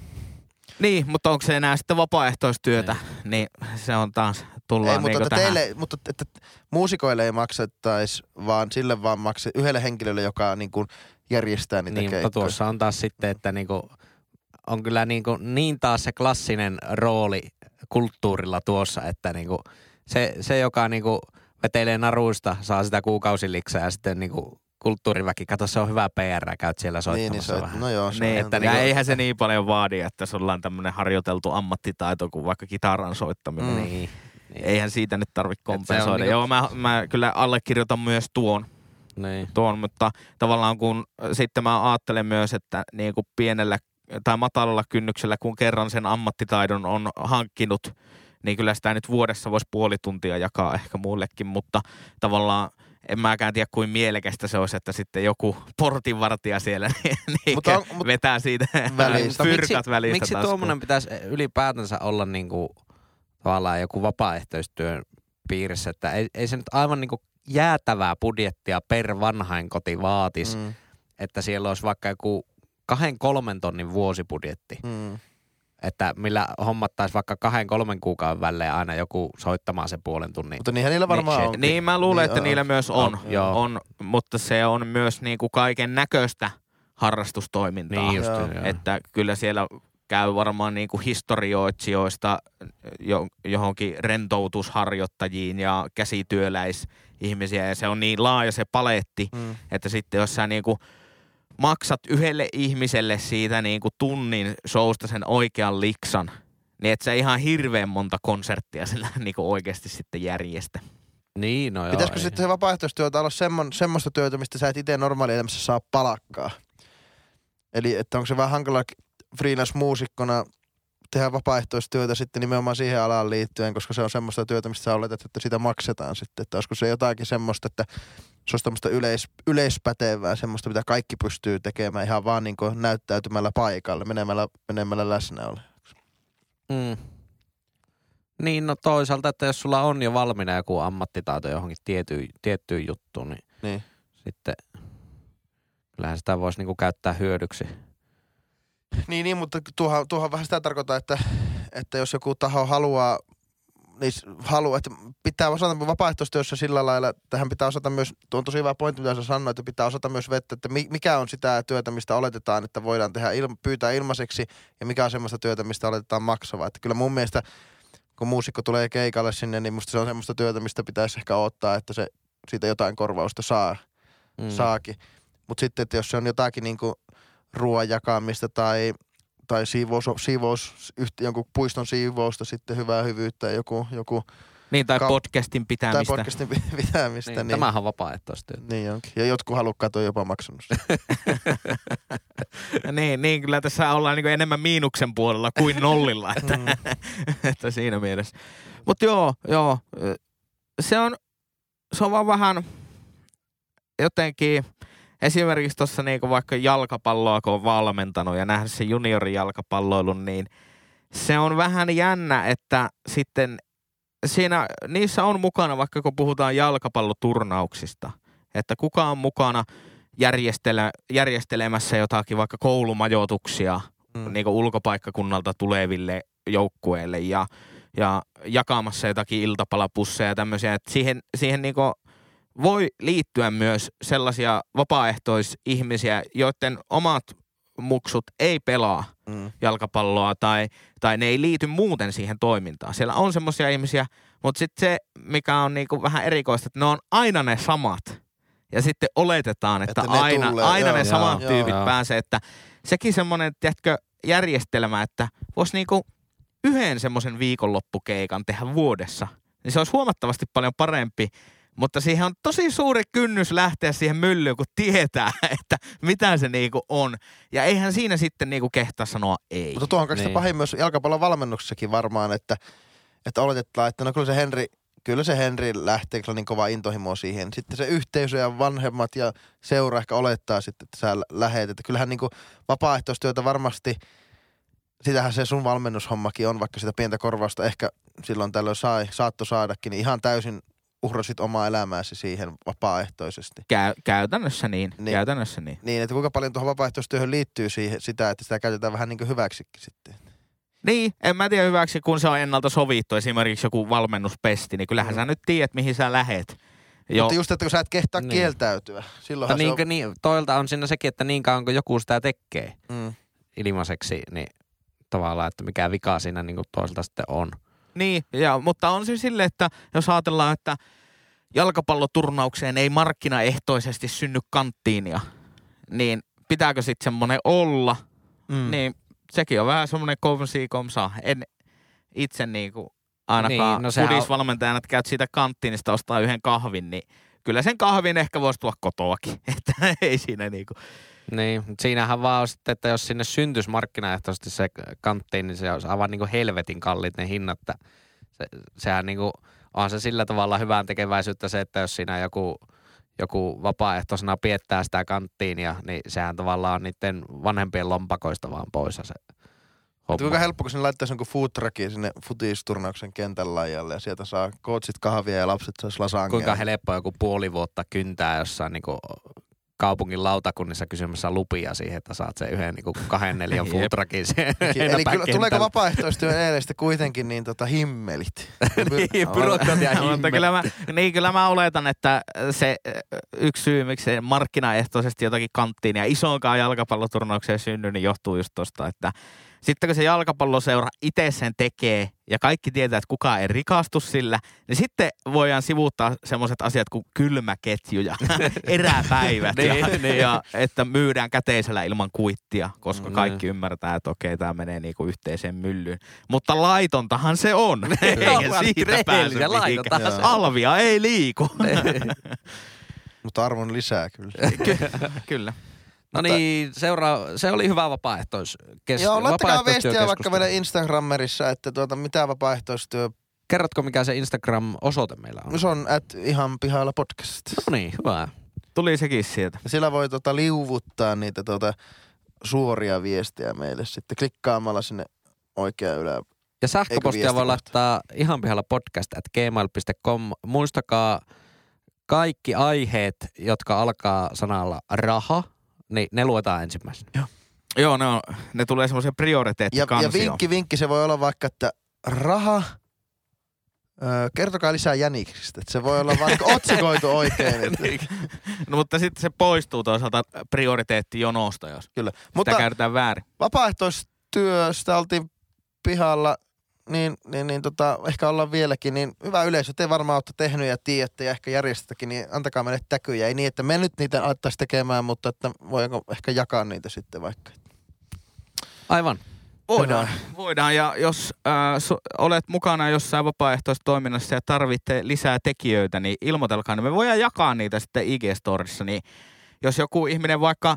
Niin, mutta onko se enää sitten vapaaehtoistyötä, niin, se on taas, tullaan Ei, mutta, että tähän. teille, mutta että muusikoille ei maksettaisi, vaan sille vaan makse, yhdelle henkilölle, joka niin kuin järjestää niitä Niin, mutta keikkoja. tuossa on taas sitten, että niinku, on kyllä niinku niin taas se klassinen rooli kulttuurilla tuossa, että niinku se, se, joka niinku vetelee naruista, saa sitä kuukausiliksaa ja sitten niinku kulttuuriväki, kato se on hyvä PR, käyt siellä niin, soittamassa niin se on, vähän. no joo, se Niin, on että ja niinku- eihän se niin paljon vaadi, että sulla on tämmöinen harjoiteltu ammattitaito kuin vaikka kitaran soittaminen. Mm. Niin. Niin, niin, Eihän siitä nyt tarvitse kompensoida. niinku- Joo, mä, mä kyllä allekirjoitan myös tuon, niin. tuon, mutta tavallaan kun sitten mä ajattelen myös, että niin kuin pienellä tai matalalla kynnyksellä, kun kerran sen ammattitaidon on hankkinut, niin kyllä sitä nyt vuodessa voisi puoli tuntia jakaa ehkä muullekin, mutta tavallaan en mäkään tiedä kuin mielekästä se olisi, että sitten joku portinvartija siellä niin Mutta on- mut- vetää siitä Välistä. fyrkat välistä Miksi taskuun. tuommoinen pitäisi ylipäätänsä olla niinku, tavallaan joku vapaaehtoistyön piirissä, että ei, ei se nyt aivan niinku jäätävää budjettia per vanhainkoti vaatisi. Mm, että siellä olisi vaikka joku kahden kolmen tonnin vuosibudjetti, mm. Että millä hommattaisi vaikka kahden kolmen kuukauden välein aina joku soittamaan sen puolen tunnin. Mutta niinhän niillä varmaan Niin, on. Niin mä luulen, Niin, että on. niillä myös on, On, joo. on, mutta se on myös niinku kaiken näköistä harrastustoimintaa. Niin just, Joo. joo. Että kyllä siellä käy varmaan niinku historioitsijoista jo, johonkin rentoutusharjoittajiin ja käsityöläisihmisiä. Ja se on niin laaja se paletti, Mm. että sitten jos sä niinku maksat yhdelle ihmiselle siitä niinku tunnin showsta sen oikean liksan, niin et sä ihan hirveän monta konserttia sillä niinku oikeasti sitten järjestä. Niin, no joo. Pitäisikö ei. sitten se vapaaehtoistyötä olla semmon, semmoista työtä, mistä sä et itse normaalielämässä saa palakkaa? Eli että onko se vähän hankala freelance-muusikkona tehdä vapaaehtoistyötä sitten nimenomaan siihen alaan liittyen, koska se on semmoista työtä, mistä sä oletat, että sitä maksetaan sitten. Että olisiko se jotakin semmoista, että se olisi tämmöistä yleis, yleispätevää, semmoista, mitä kaikki pystyy tekemään ihan vaan niin näyttäytymällä paikalle, menemällä, menemällä läsnäolle. Mm. Niin, no toisaalta, että jos sulla on jo valmiina joku ammattitaito johonkin tiettyyn, tiettyyn juttuun, niin, Niin. sitten kyllähän sitä voisi niinku käyttää hyödyksi. Niin, niin mutta tuohan, tuohan vähän sitä tarkoittaa, että, että jos joku taho haluaa, niin haluaa, että pitää osata vapaaehtoistyössä sillä lailla, tähän pitää osata myös, tuo on tosi hyvä pointti, mitä sä sanoit, että pitää osata myös vettä, että mi- mikä on sitä työtä, mistä oletetaan, että voidaan tehdä, il, pyytää ilmaiseksi, ja mikä on semmoista työtä, mistä oletetaan maksavaa. Että kyllä mun mielestä, kun muusikko tulee keikalle sinne, niin musta se on semmoista työtä, mistä pitäisi ehkä odottaa, että se siitä jotain korvausta saa Mm. saakin. Mutta sitten, että jos se on jotakin niinku ruoan jakamista tai, tai siivous, siivous yhtä, jonkun puiston siivousta, sitten hyvää hyvyyttä, joku, joku Niin, tai Ka- podcastin tai pitämistä. podcastin pi- pitämistä. Niin, Niin, Tämähän on vapaaehtoistyötä. niin onkin. Ja jotkut halukkaat on jopa maksanut niin, niin, kyllä tässä ollaan niin enemmän miinuksen puolella kuin nollilla, että, Mm. että siinä mielessä. Mutta joo, joo, se on, se on vaan vähän jotenkin, esimerkiksi tuossa niinku vaikka jalkapalloa, kun on valmentanut ja nähnyt sen juniorijalkapalloilun, niin se on vähän jännä, että sitten siinä, niissä on mukana, vaikka kun puhutaan jalkapalloturnauksista, että kuka on mukana järjestele, järjestelemässä jotakin vaikka koulumajoituksia Mm. niin ulkopaikkakunnalta tuleville joukkueille ja, ja jakamassa jotakin iltapalapusseja ja tämmöisiä. Et siihen siihen niin voi liittyä myös sellaisia vapaaehtoisihmisiä, joiden omat muksut ei pelaa Mm. jalkapalloa tai, tai ne ei liity muuten siihen toimintaan. Siellä on semmoisia ihmisiä, mutta sitten se, mikä on niinku vähän erikoista, että ne on aina ne samat. Ja sitten oletetaan, että, Että ne aina, tulee, aina joo, ne samat joo, tyypit joo. pääsee. Että sekin semmoinen, tiedätkö, järjestelmä, että voisi niinku yhden semmoisen viikonloppukeikan tehdä vuodessa. Niin se olisi huomattavasti paljon parempi, mutta siihen on tosi suuri kynnys lähteä siihen myllyyn, kun tietää, että mitä se niinku on. Ja eihän siinä sitten niinku kehtaa sanoa ei. Mutta tuohon kaikista Niin. pahin myös jalkapallon valmennuksessakin varmaan, että, että oletetaan, että no kyllä se Henri, kyllä se Henri lähtee kyllä niin kova intohimo siihen. Sitten se yhteisö ja vanhemmat ja seura ehkä olettaa sitten, että sä lä- lähet. Että kyllähän niin vapaaehtoistyötä varmasti, sitähän se sun valmennushommakin on, vaikka sitä pientä korvausta ehkä silloin tällöin sai, saatto saadakin, niin ihan täysin uhrasit omaa elämääsi siihen vapaaehtoisesti. Käy, käytännössä niin, Niin. niin. Käytännössä niin. Niin, että kuinka paljon tuohon vapaaehtoistyöhön liittyy siihen, sitä, että sitä käytetään vähän niin kuin hyväksikin sitten. Niin, en mä tiedä hyväksi, kun se on ennalta sovittu, esimerkiksi joku valmennuspesti, niin kyllähän Mm. sä nyt tiedät, mihin sä lähet. Joo. Mutta just, että kun sä et kehtaa Niin. kieltäytyä, silloinhan Mutta se niin, on... niin, toilta on siinä sekin, että niin kauan kun joku sitä tekee Mm. ilmaiseksi, niin tavallaan, että mikä vika siinä niin toiselta sitten on. Niin, ja, mutta on se sille, että jos ajatellaan, että jalkapalloturnaukseen ei markkinaehtoisesti synny kanttiinia, niin pitääkö sitten semmoinen olla? Mm. Niin sekin on vähän semmoinen komsi komsa. En itse niinku ainakaan Niin, niin, no että käyt siitä kanttiinista ostaa yhden kahvin, niin kyllä sen kahvin ehkä voisi tulla kotoakin. Että ei siinä niinku. Niin, mutta siinähän vaan on sitten, että jos sinne syntyisi markkinaehtoisesti se kanttiin, niin se olisi aivan niin kuin helvetin kalliit ne hinnat. Että se, sehän niin kuin, on se sillä tavalla hyvään tekeväisyyttä se, että jos siinä joku, joku vapaaehtoisena piettää sitä kanttiinia, niin sehän tavallaan on niiden vanhempien lompakoista vaan poissa se homma. kuinka helppo, kun sinne laittaisi jonkun food truckin sinne futisturnauksen kentän laajalle ja sieltä saa coachit kahvia ja lapset saisi lasagnia. Kuinka helppoa joku puoli vuotta kyntää jossain niin kuin kaupungin lautakunnissa kysymässä lupia siihen, että saat sen yhden niin kuin kahden neljän siihen Eli kyllä, tuleeko vapaaehtoistyön edestä kuitenkin niin tota himmelit? niin, byrokratia Mutta himmeli. kyllä mä, niin kyllä mä oletan, että se yksi syy, miksi se markkinaehtoisesti jotakin kanttiin ja isoonkaan jalkapalloturnaukseen synny, niin johtuu just tosta, että sitten kun se jalkapalloseura itse sen tekee ja kaikki tietää, että kukaan ei rikastu sillä, niin sitten voidaan sivuuttaa semmoiset asiat kuin kylmäketju ja eräpäivät ja, Niin, niin. ja että myydään käteisellä ilman kuittia, koska Mm. kaikki ymmärtää, että okei, tämä menee niinku yhteiseen myllyyn. Mutta laitontahan se on. Eikä siitä pääse. Alvia ei liiku. Mutta arvon lisää kyllä. Kyllä. No niin, seura- se oli hyvä vapaaehtois. Kes- Joo, laittakaa viestiä vaikka meidän Instagrammerissa, että tuota, mitä vapaaehtoistyö... Kerrotko, mikä se Instagram-osoite meillä on? Se on at ihan pihalla podcast. No niin, hyvä. Tuli sekin sieltä. Ja sillä voi tota liuvuttaa niitä tota suoria viestejä meille sitten klikkaamalla sinne oikea ylä. Ja sähköpostia voi laittaa ihan pihalla podcast at gmail.com. Muistakaa kaikki aiheet, jotka alkaa sanalla raha, niin ne luetaan ensimmäisenä. Joo, ne, on, ne tulee semmoisen Ja, prioriteettikansioon. ja vinkki, vinkki, se voi olla vaikka, että raha, öö, kertokaa lisää jäniksistä. Että se voi olla vaikka otsikoitu oikein. Että, No, mutta sitten se poistuu toisaalta prioriteettijonosta, jos kyllä. Mutta... Mutta sitä käytetään väärin. vapaaehtoistyöstä oltiin pihalla, niin, niin, niin tota, ehkä ollaan vieläkin, niin hyvä yleisö, te varmaan olette tehnyt ja tiedätte ja ehkä järjestäkin, niin antakaa meille täkyjä. Ei niin, että me nyt niitä alettaisiin tekemään, mutta että voiko ehkä jakaa niitä sitten vaikka. Aivan. Voidaan, voidaan. Ja jos äh, su, olet mukana jossain vapaaehtoistoiminnassa ja tarvitte lisää tekijöitä, niin ilmoitelkaa. Niin me voidaan jakaa niitä sitten IG-storissa. Niin jos joku ihminen vaikka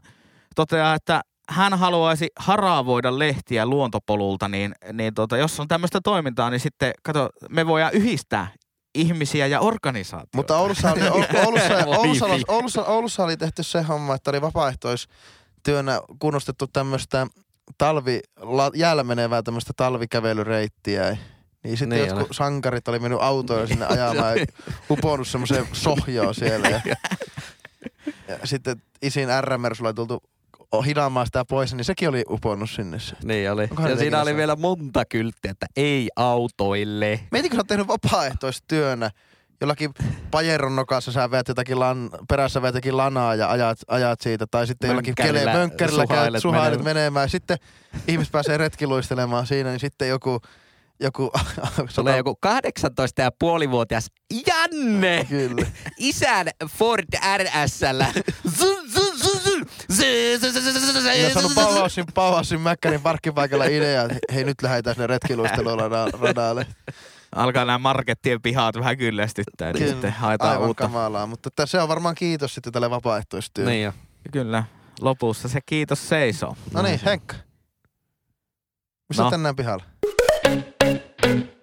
toteaa, että hän haluaisi haravoida lehtiä luontopolulta, niin, niin tota, jos on tämmöistä toimintaa, niin sitten kato, me voidaan yhdistää ihmisiä ja organisaatioita. Mutta Oulussa oli, Oulussa, Oulussa, Oulussa, Oulussa, Oulussa oli tehty se homma, että oli vapaaehtoistyönä kunnostettu tämmöistä talvi, jäällä menevää tämmöistä talvikävelyreittiä. Niin sitten Niin jotkut oli. sankarit oli mennyt autoilla sinne ajamaan ja uponnut semmoiseen sohjoon siellä. Ja, ja sitten isin RMR sulla oli tultu hinaamaan sitä pois, niin sekin oli uponnut sinne. Niin oli. Onkohan Ja siinä oli vielä monta kylttiä, että ei autoille. Mietitkö sä oot tehnyt vapaaehtoistyönä jollakin pajeron nokassa sä veät jotakin lan, perässä veät jotakin lanaa ja ajat, ajat siitä. Tai sitten jollakin kele, Mönkkärillä mönkkärillä käyt, suhailet suhailet menemään. menemään. Sitten ihmiset pääsee retkiluistelemaan siinä, niin sitten joku, joku Tulee joku 18 ja puolivuotias Janne! Kyllä. Isän Ford RSllä. Ja on saanut Bauhausin, Bauhausin Mäkkärin parkkipaikalla idea, että hei nyt lähdetään sinne retkiluisteluradalle. Alkaa nämä markettien pihat vähän kyllästyttää, niin Kyllä. sitten haetaan Aivan uutta. kamalaa, mutta se on varmaan kiitos sitten tälle vapaaehtoistyölle. Niin jo. Kyllä. Lopussa se kiitos seisoo. No niin, Henkka. Missä No. tänään pihalla?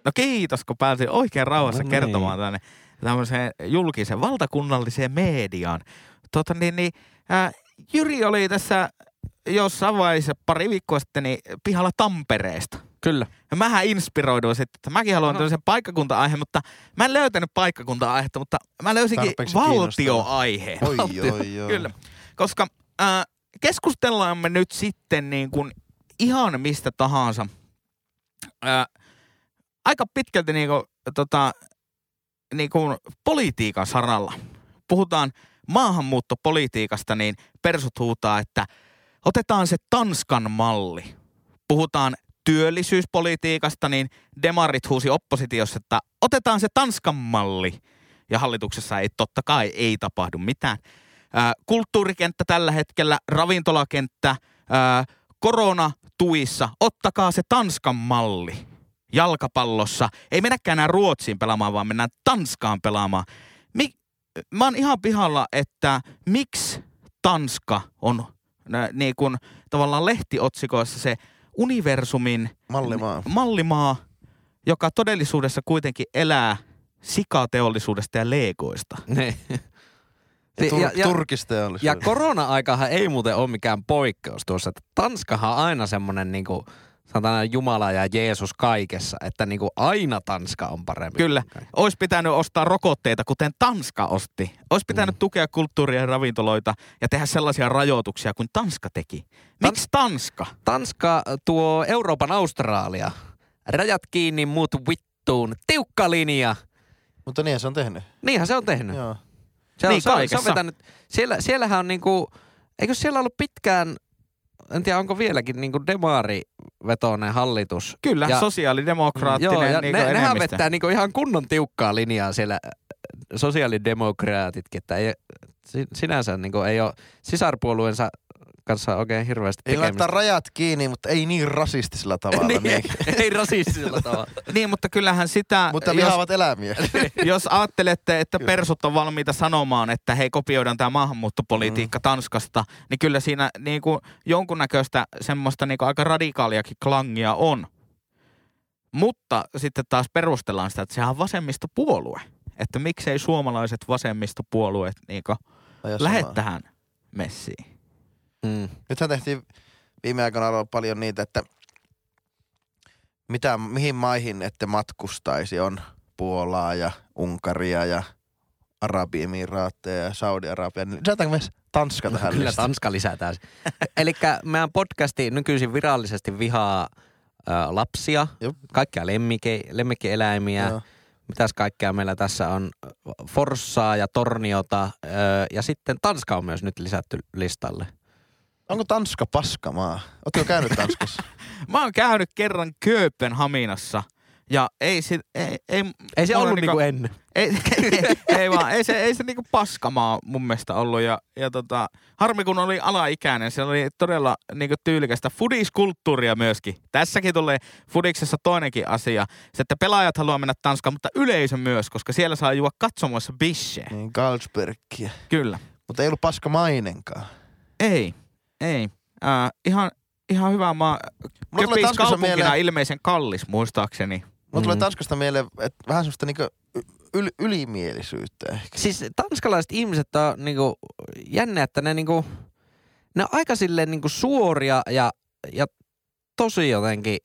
No kiitos, kun pääsin oikein rauhassa No niin. kertomaan tänne tämmöiseen julkiseen valtakunnalliseen mediaan. Tota niin, niin ää, Jyri oli tässä jossain vaiheessa pari viikkoa sitten niin pihalla Tampereesta. Kyllä. Ja mähän inspiroiduin sitten, että mäkin haluan No. tämmöisen paikkakunta-aiheen, mutta mä en löytänyt paikkakunta-aihetta, mutta mä löysinkin valtioaiheen. Oi, Valtio. oi, oi. Kyllä. Koska äh, keskustellaan me nyt sitten niin kuin ihan mistä tahansa. Äh, aika pitkälti niin kuin, tota, niin kuin politiikan saralla. Puhutaan maahanmuuttopolitiikasta, niin persut huutaa, että otetaan se Tanskan malli. Puhutaan työllisyyspolitiikasta, niin demarit huusi oppositiossa, että otetaan se Tanskan malli. Ja hallituksessa ei totta kai ei tapahdu mitään. Ää, kulttuurikenttä tällä hetkellä, ravintolakenttä, ää, koronatuissa, ottakaa se Tanskan malli. Jalkapallossa, ei mennäkään enää Ruotsiin pelaamaan, vaan mennään Tanskaan pelaamaan. Mä oon ihan pihalla, että miksi Tanska on nä, niin kuin, tavallaan lehtiotsikoissa se universumin Mallimaa. mallimaa, joka todellisuudessa kuitenkin elää sikateollisuudesta ja leegoista. Niin. Ja, tur- ja, ja, ja korona-aikahan ei muuten ole mikään poikkeus tuossa. Että Tanskahan on aina semmoinen niinku, sanotaan Jumala ja Jeesus kaikessa, että niinku aina Tanska on parempi. Kyllä. Olisi pitänyt ostaa rokotteita, kuten Tanska osti. Olisi pitänyt Mm. tukea kulttuuria ja ravintoloita ja tehdä sellaisia rajoituksia kuin Tanska teki. Miksi Tanska? Tanska tuo Euroopan Australia. Rajat kiinni, muut vittuun. Tiukka linja. Mutta niin se on tehnyt. Niinhän se on tehnyt. Joo. Se on, Niin, se on, se on vetänyt, siellä, siellähän on niinku, eikö siellä ollut pitkään, en tiedä onko vieläkin niinku demarivetoinen hallitus. Kyllä, Ja- sosiaalidemokraattinen Joo, ja niin ne, nehän enemmistö. vettää niinku ihan kunnon tiukkaa linjaa siellä äh, sosiaalidemokraatitkin, että ei, si- sinänsä niinku ei ole sisarpuolueensa kanssa oikein hirveästi Ei laittaa tekemistä. rajat kiinni, mutta ei niin rasistisella tavalla. niin, niin. ei, rasistisella tavalla. Niin, mutta kyllähän sitä, Mutta vihaavat eläimiä. jos ajattelette, että persut on valmiita sanomaan, että hei kopioidaan tämä maahanmuuttopolitiikka mm. Tanskasta, niin kyllä siinä niin kuin jonkunnäköistä semmoista niin kuin aika radikaaliakin klangia on. Mutta sitten taas perustellaan sitä, että sehän on vasemmistopuolue. Että miksei suomalaiset vasemmistopuolueet niin kuin Aja lähde samaa. tähän messiin. Mm. Nythän tehtiin viime aikoina ollut paljon niitä, että mitä, mihin maihin ette matkustaisi on Puolaa ja Unkaria ja Arabiemiraatteja ja Saudi-Arabia. Niin Lisätäänkö myös Tanska tähän Kyllä listaan? Tanska lisätään. Eli meidän podcasti nykyisin virallisesti vihaa ö, lapsia, Jop. kaikkia lemmike, lemmikkieläimiä. Joo. Mitäs kaikkea meillä tässä on? Forssaa ja Torniota ö, ja sitten Tanska on myös nyt lisätty listalle. Onko Tanska paskamaa? Oletko käynyt Tanskassa? Mä oon käynyt kerran Kööpenhaminassa Ja ei, sit, ei, ei, Ei se ollut niinku- niinku ennen. ei, ei, ei vaan, ei se, ei se niinku paskamaa mun mielestä ollut. Ja, ja tota, harmi kun oli alaikäinen, se oli todella niinku tyylikästä fudiskulttuuria myöskin. Tässäkin tulee fudiksessa toinenkin asia. Se, että pelaajat haluaa mennä Tanskaan, mutta yleisö myös, koska siellä saa juo katsomoissa bishe. Niin, Galsbergia. Kyllä. Mutta ei ollut paska mainenkaan. Ei, ei. Äh, ihan, ihan hyvä maa. Mulla tulee Köpis Tanskassa kaupunkina mieleen, ilmeisen kallis, muistaakseni. mulla tulee Mm. Tanskasta mieleen, että vähän semmoista niinku yl, ylimielisyyttä ehkä. Siis tanskalaiset ihmiset on niinku jännä, että ne niinku, ne on aika silleen niinku suoria ja, ja tosi jotenkin,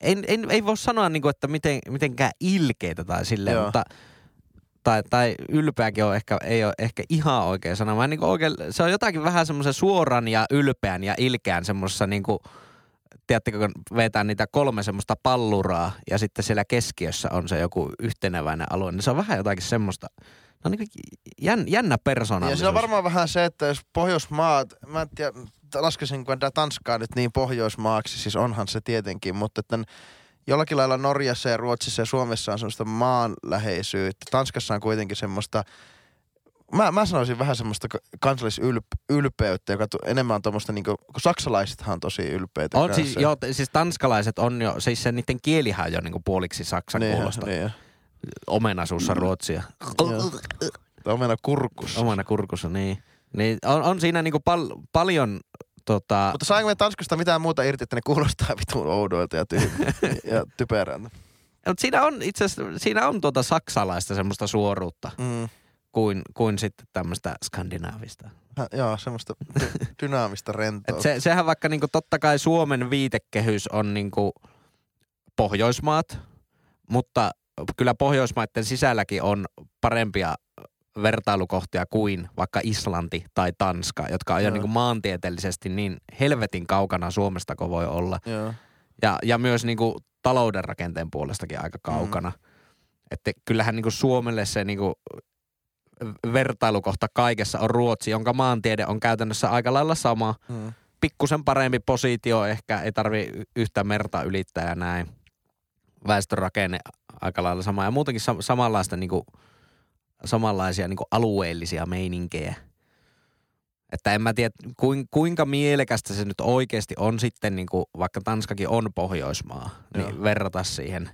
ei, ei, ei voi sanoa niinku, että miten, mitenkään ilkeitä tai silleen, Joo. mutta tai, tai ylpeäkin on ehkä, ei ole ehkä ihan oikea sana, vaan niinku oikein, se on jotakin vähän semmoisen suoran ja ylpeän ja ilkeän semmoisessa niinku, tiedättekö, kun vetää niitä kolme semmoista palluraa ja sitten siellä keskiössä on se joku yhteneväinen alue, niin se on vähän jotakin semmoista, no niin jän, jännä Ja persoonallisuus. siinä on varmaan vähän se, että jos Pohjoismaat, mä en tiedä, laskisinko tätä Tanskaa nyt niin Pohjoismaaksi, siis onhan se tietenkin, mutta että jollakin lailla Norjassa ja Ruotsissa ja Suomessa on semmoista maanläheisyyttä. Tanskassa on kuitenkin semmoista, mä, mä sanoisin vähän semmoista kansallisylpeyttä, joka tu, enemmän on tuommoista niinku, kun saksalaisethan on tosi ylpeitä on kanssa. siis, joo, siis tanskalaiset on jo, siis se niiden kielihän on jo niinku puoliksi saksan niin, kuulosta. Niin, Omenasuussa ruotsia. Omena kurkussa. Omena kurkussa, niin. niin on, on siinä niinku pal- paljon tota, Mutta saanko me Tanskasta mitään muuta irti, että ne kuulostaa vitun oudoilta ja, ty- ja typerältä? Mutta siinä on itse asiassa, siinä on tuota saksalaista semmoista suoruutta Mm. kuin, kuin sitten tämmöistä skandinaavista. Hä, joo, semmoista dy- dynaamista rentoa. Et se, sehän vaikka niinku totta kai Suomen viitekehys on niinku Pohjoismaat, mutta kyllä Pohjoismaiden sisälläkin on parempia vertailukohtia kuin vaikka Islanti tai Tanska, jotka on jo Joo. niinku maantieteellisesti niin helvetin kaukana Suomesta kuin voi olla. Joo. Ja, ja myös niinku talouden rakenteen puolestakin aika kaukana. Mm. Että kyllähän niinku Suomelle se niinku vertailukohta kaikessa on Ruotsi, jonka maantiede on käytännössä aika lailla sama. Mm. Pikkusen parempi positio ehkä, ei tarvi yhtä merta ylittää ja näin. Väestörakenne aika lailla sama ja muutenkin sam- samanlaista niinku, samanlaisia niinku alueellisia meininkejä. Että en mä tiedä, kuin, kuinka mielekästä se nyt oikeasti on sitten, niinku, vaikka Tanskakin on Pohjoismaa, niin Joo. verrata siihen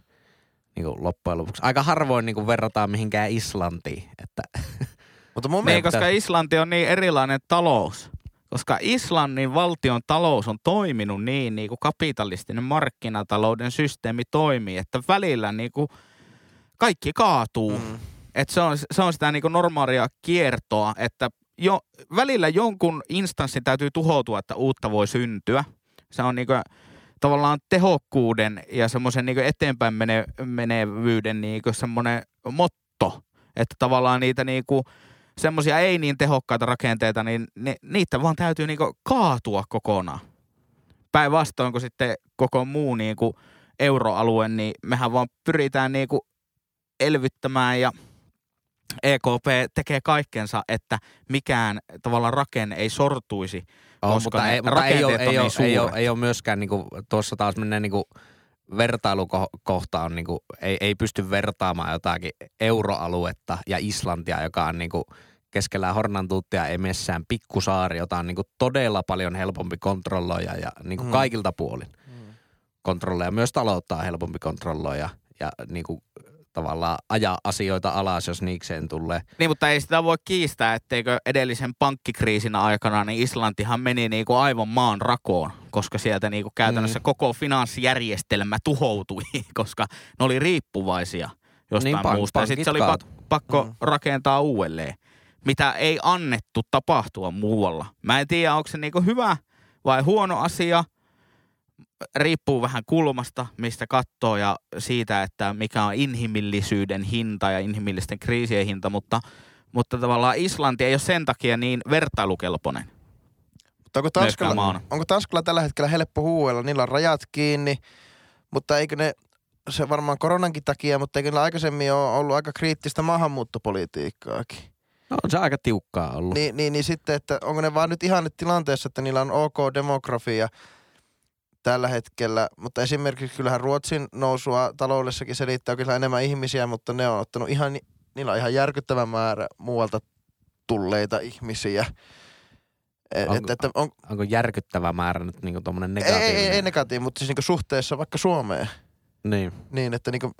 niinku, loppujen lopuksi. Aika harvoin niinku, verrataan mihinkään Islantiin. Että, Mutta mun Niin, mielestä... koska Islanti on niin erilainen talous. Koska Islannin valtion talous on toiminut niin, niin kuin kapitalistinen markkinatalouden systeemi toimii, että välillä niin kuin kaikki kaatuu. Mm. Mm. Et se, on, se on sitä niin kuin normaalia kiertoa, että jo, välillä jonkun instanssin täytyy tuhoutua, että uutta voi syntyä. Se on niin kuin, tavallaan tehokkuuden ja semmoisen niin eteenpäin mene, menevyyden niin kuin semmoinen motto. Että tavallaan niitä niin kuin, semmoisia ei niin tehokkaita rakenteita, niin ne, niitä vaan täytyy niinku kaatua kokonaan. Päinvastoin kuin sitten koko muu niinku euroalue, niin mehän vaan pyritään niinku elvyttämään ja EKP tekee kaikkensa, että mikään tavallaan rakenne ei sortuisi, on, koska mutta ne ei, mutta ei, ole, rakenteet on ei, niin ole, ei, ole, ei ole myöskään, niinku, tuossa taas menee niinku, vertailukohta on, niinku, ei, ei pysty vertaamaan jotakin euroaluetta ja Islantia, joka on niinku, keskellä Hornantuuttia ei messään pikkusaari, jota on niinku, todella paljon helpompi kontrolloida ja niinku, Mm. kaikilta puolin kontrolloida. Myös taloutta on helpompi kontrolloida ja niinku, tavallaan ajaa asioita alas, jos niikseen tulee. Niin, mutta ei sitä voi kiistää, etteikö edellisen pankkikriisin aikana, niin Islantihan meni niinku aivan maan rakoon, koska sieltä niinku käytännössä Mm. koko finanssijärjestelmä tuhoutui, koska ne oli riippuvaisia jostain Niin, pank- muusta. Ja sitten se oli pak- pakko Mm. rakentaa uudelleen, mitä ei annettu tapahtua muualla. Mä en tiedä, onko se niinku hyvä vai huono asia, riippuu vähän kulmasta, mistä katsoo ja siitä, että mikä on inhimillisyyden hinta ja inhimillisten kriisien hinta, mutta, mutta tavallaan Islanti ei ole sen takia niin vertailukelpoinen. Mutta onko Tanskalla, onko Tanskalla tällä hetkellä helppo huuella? Niillä on rajat kiinni, mutta eikö ne, se varmaan koronankin takia, mutta eikö niillä aikaisemmin ole ollut aika kriittistä maahanmuuttopolitiikkaakin? No on se aika tiukkaa ollut. Niin, niin, niin sitten, että onko ne vaan nyt ihan nyt tilanteessa, että niillä on ok demografia tällä hetkellä, mutta esimerkiksi kyllähän Ruotsin nousua taloudessakin selittää kyllä enemmän ihmisiä, mutta ne on ottanut ihan, ni- niillä on ihan järkyttävä määrä muualta tulleita ihmisiä. Et, Onko- et, että on, Onko järkyttävä määrä nyt niinku tommonen ei, negatiivinen? ei, ei, ei negatiivinen, mutta siis niinku suhteessa vaikka Suomeen. Niin. Niin, että, niinku,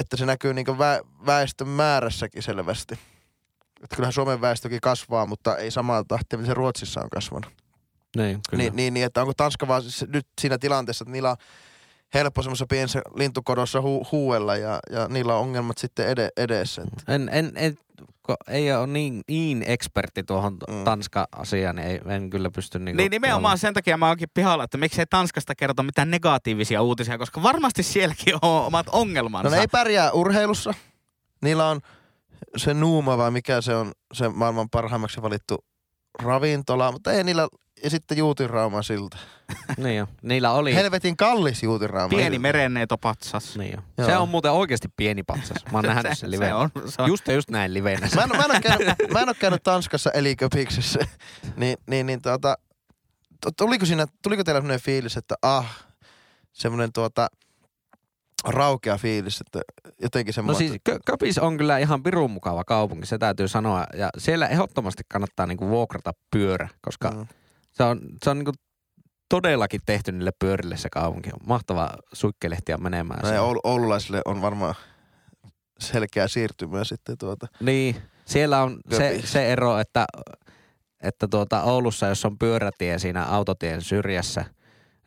että se näkyy niinku vä, väestön määrässäkin selvästi. Että kyllähän Suomen väestökin kasvaa, mutta ei samalla tahtia, mitä se Ruotsissa on kasvanut. Niin, kyllä. Niin, niin, niin, että onko Tanska vaan siis nyt siinä tilanteessa, että niillä on helppo semmoisessa pienessä lintukodossa hu- huuella ja, ja niillä on ongelmat sitten ede- edessä. Että. En, en, en, ei ole niin, niin ekspertti tuohon Mm. Tanska-asiaan, niin ei, en kyllä pysty niinku Niin nimenomaan sen takia mä oonkin pihalla, että miksei Tanskasta kerrota mitään negatiivisia uutisia, koska varmasti sielläkin on omat ongelmansa. No ne ei pärjää urheilussa. Niillä on se Nuuma vai mikä se on, se maailman parhaimmaksi valittu ravintola, mutta ei niillä, ja sitten Juutinrauma siltä. Niin jo. Niillä oli... Helvetin kallis Juutinrauma. Pieni merenneitopatsas. Niin jo. Joo. Se on muuten oikeasti pieni patsas. Mä oon nähnyt sen se, livenä. se on, se on. Just just näin livenä. Mä en, mä, en ole käynyt, mä en ole käynyt Tanskassa eliköpiksessä, niin, niin, niin tuota, tu- tuliko, siinä, tuliko teillä sellainen fiilis, että ah, semmoinen tuota, raukea fiilis, että jotenkin No semmoinen, siis Kö- Köpis on kyllä ihan pirun mukava kaupunki, se täytyy sanoa. Ja siellä ehdottomasti kannattaa niinku vuokrata pyörä, koska Mm. se on, se on niinku todellakin tehty niille pyörille se kaupunki. On mahtava suikkelehtiä menemään. Sinne. Oulu, oululaisille on varmaan selkeä siirtymä sitten tuota. Niin, siellä on se, se ero, että, että tuota Oulussa, jos on pyörätie siinä autotien syrjässä,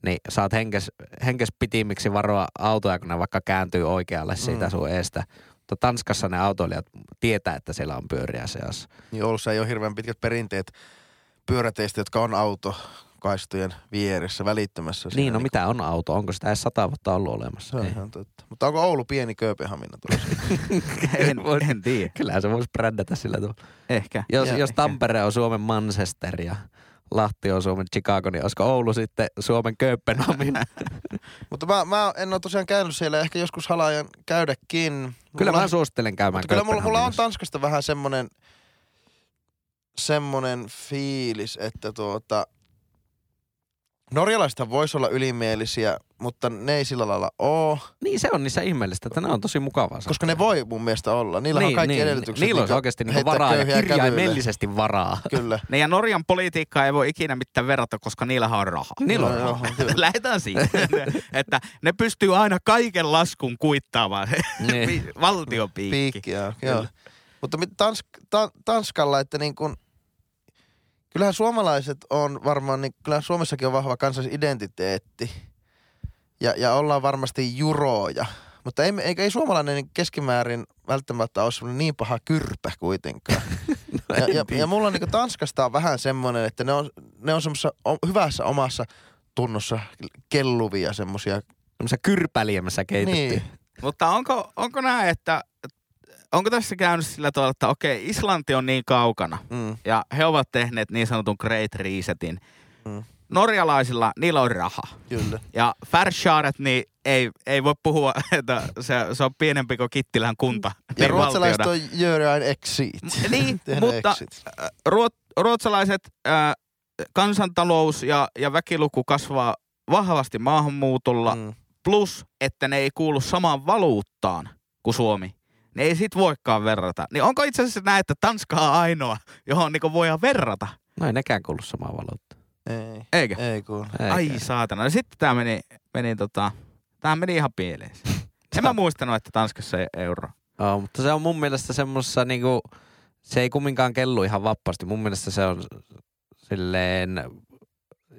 niin saat henkes, henkes pitimiksi varoa autoja, kun ne vaikka kääntyy oikealle siitä Mm. sun eestä. Mutta Tanskassa ne autoilijat tietää, että siellä on pyöriä seassa. Niin Oulussa ei ole hirveän pitkät perinteet pyöräteistä, jotka on autokaistojen vieressä välittömässä. siinä Niin, no niinku- mitä on auto? Onko sitä edes sata vuotta ollut Se olemassa? on Ei. ihan totta. Mutta onko Oulu pieni Kööpenhamina en, en tiedä. Kyllähän se voisi brändätä sillä tavalla. Ehkä. Jos, Joo, jos ehkä. Tampere on Suomen Manchester ja Lahti on Suomen Chicago, niin olisiko Oulu sitten Suomen Kööpenhamina? Mutta mä, mä en ole tosiaan käynyt siellä, ehkä joskus halajan käydäkin. Kyllä Mulla mä suosittelen käymään Mutta kyllä mulla, mulla on. Tanskasta vähän semmonen, semmonen fiilis, että tuota, norjalaisethan voisi olla ylimielisiä, mutta ne ei sillä lailla oo, Niin se on niissä ihmeellistä, että ne on tosi mukavaa. koska ne voi mun mielestä olla. Niillä on kaikki edellytykset. Niillä niinku oikeasti niinku varaa ja kirjaimellisesti varaa. Kyllä. Ne ja Norjan politiikkaa ei voi ikinä mitään verrata, koska niillä on rahaa. Niillä on rahaa. Lähdetään siitä, että ne pystyy aina kaiken laskun kuittaamaan. Niin. Valtiopiikki. Piikki, joo. joo. Mutta Tansk, ta, Tanskalla, että niin kun, kyllähän suomalaiset on varmaan, niin kyllähän Suomessakin on vahva kansallisidentiteetti. Ja, ja ollaan varmasti juroja. Mutta ei, ei, ei suomalainen keskimäärin välttämättä ole semmoinen niin paha kyrpä kuitenkaan. ja, ja, ja mulla on niin Tanskasta on vähän semmoinen, että ne on, ne on semmoisessa hyvässä omassa tunnossa kelluvia semmoisia. Semmoisessa kyrpäliemessä keitettiin. Niin. Mutta onko, onko näin, että onko tässä käynyt sillä tavalla, että okei, Islanti on niin kaukana Mm. ja he ovat tehneet niin sanotun Great Resetin. Mm. Norjalaisilla, niillä on raha. Kyllä. Ja Färsharet, niin ei, ei voi puhua, että se, se on pienempi kuin Kittilän kunta. Ja niin ruotsalaiset valtiona. on Jörgyn exit. Niin, mutta exit. äh, ruot, ruotsalaiset äh, kansantalous ja, ja väkiluku kasvaa vahvasti maahanmuutolla. Mm. plus että ne ei kuulu samaan valuuttaan kuin Suomi. Ne ei sit voikaan verrata. Niin onko itse asiassa näin, että Tanska on ainoa, johon niinku voidaan verrata? No ei nekään kuulu samaa valuutta. Ei, Eikö? ei kuulu. Eikä. Ai saatana. No sitten tää meni, meni tota, tää meni ihan pieleen. En mä muistanut, että Tanskassa ei euro. Joo, mutta se on mun mielestä semmoisessa niinku, se ei kumminkaan kellu ihan vapaasti. Mun mielestä se on silleen,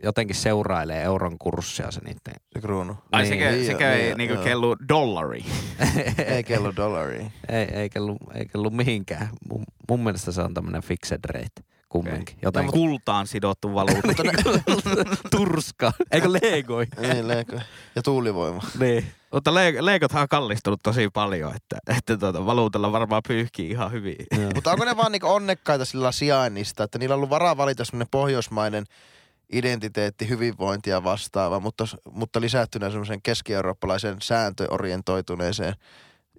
jotenkin seurailee euron kurssia se niiden. Se kruunu. Ai Niin. sekä, Niin, sekä ei niin, niinku kellu dollari. Ei kello dollariin. ei, ei, kellu, ei kellu mihinkään. Mun, mun mielestä se on tämmönen fixed rate kumminkin. Okay. Joten Kultaan sidottu valuutta. Ne, turska. Eikö legoi? niin, leikö. Ja tuulivoima. niin. Mutta le- leikothan on kallistunut tosi paljon, että, että tuota, valuutalla varmaan pyyhkii ihan hyvin. Mutta onko ne vaan niinku onnekkaita sillä sijainnista, että niillä on ollut varaa valita semmoinen pohjoismainen identiteetti, hyvinvointia vastaava, mutta, mutta lisättynä semmoisen keski-eurooppalaisen sääntöorientoituneeseen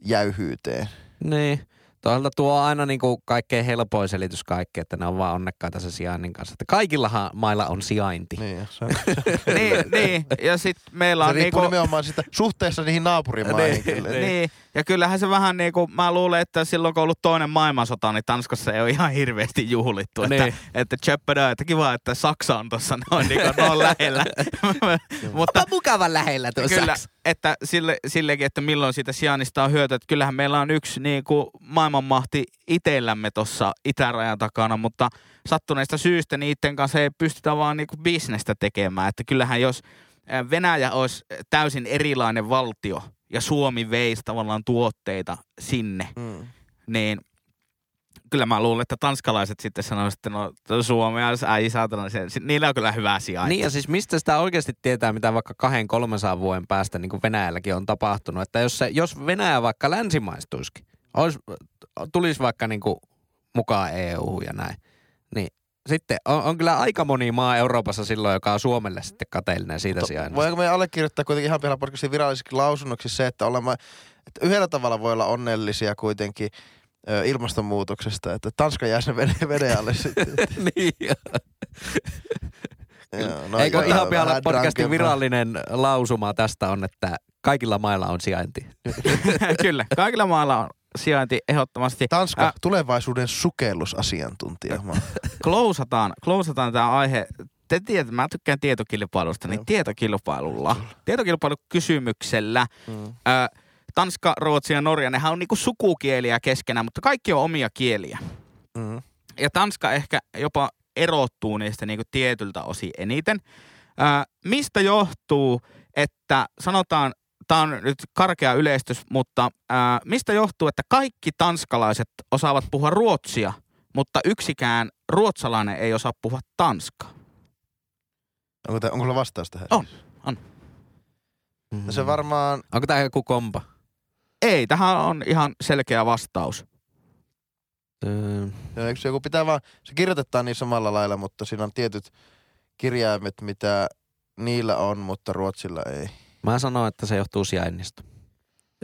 jäyhyyteen. Niin. Toisaalta tuo on aina niin kuin kaikkein helpoin selitys kaikki, että ne on vaan onnekkaita se sijainnin kanssa. Että kaikillahan mailla on sijainti. Niin, se, on, niin, niin, ja sitten meillä se on riippuu niinku, nimenomaan siitä suhteessa niihin naapurimaihin. Niin, kyllä. niin. Niin, ja kyllähän se vähän niin kuin, mä luulen, että silloin kun on ollut toinen maailmansota, niin Tanskassa ei ole ihan hirveästi juhlittu. Että, Niin. että tjöppödä, että kiva, että Saksa on tuossa noin, niin kuin, noin lähellä. Mutta mukavan lähellä tuo kyllä, Saksa. Että sille, sillekin, että milloin siitä sijainnista on hyötyä. Että kyllähän meillä on yksi niin kuin maailmanmahti itsellämme tuossa itärajan takana, mutta sattuneista syystä niiden kanssa ei pystytä vaan niin kuin bisnestä tekemään. Että kyllähän jos Venäjä olisi täysin erilainen valtio ja Suomi veisi tavallaan tuotteita sinne, Mm. niin kyllä mä luulen, että tanskalaiset sitten sanoisivat, että no Suomea, äi saatana, se, niillä on kyllä hyvä sijainti. Niin ja siis mistä sitä oikeasti tietää, mitä vaikka kahden 300 vuoden päästä niin kuin Venäjälläkin on tapahtunut. Että jos, se, jos Venäjä vaikka länsimaistuisikin, olisi, tulisi vaikka niin kuin mukaan EU ja näin, niin sitten on, on kyllä aika moni maa Euroopassa silloin, joka on Suomelle sitten kateellinen siitä sijainnista. Voinko me allekirjoittaa kuitenkin ihan vielä podcastin virallisiksi lausunnoksi se, että, olemme, että yhdellä tavalla voi olla onnellisia kuitenkin ilmastonmuutoksesta, että Tanska jää sen vene, veden alle sitten. niin. Joo, no, Eikö ihan pian vähän podcastin virallinen lausuma tästä on, että kaikilla mailla on sijainti. kyllä, kaikilla mailla on sijainti ehdottomasti. Tanska, Ä- tulevaisuuden sukellusasiantuntija. Klousataan, klousataan tämä aihe. Te tiedätte, mä tykkään tietokilpailusta, niin tietokilpailulla, tietokilpailukysymyksellä. Mm. Ö, Tanska, Ruotsi ja Norja, nehän on niinku sukukieliä keskenään, mutta kaikki on omia kieliä. Mm. Ja Tanska ehkä jopa erottuu niistä niinku tietyltä osin eniten. Ö, mistä johtuu, että sanotaan, tämä on nyt karkea yleistys, mutta ö, mistä johtuu, että kaikki tanskalaiset osaavat puhua ruotsia, mutta yksikään ruotsalainen ei osaa puhua tanskaa? Onko, te, onko sulla vastaus tähän? On. No se varmaan, Onko tämä joku kompa? Ei, tähän on ihan selkeä vastaus. Öö, eikö se joku pitää vaan, se kirjoitetaan niin samalla lailla, mutta siinä on tietyt kirjaimet, mitä niillä on, mutta Ruotsilla ei. mä sanon, että se johtuu sijainnista.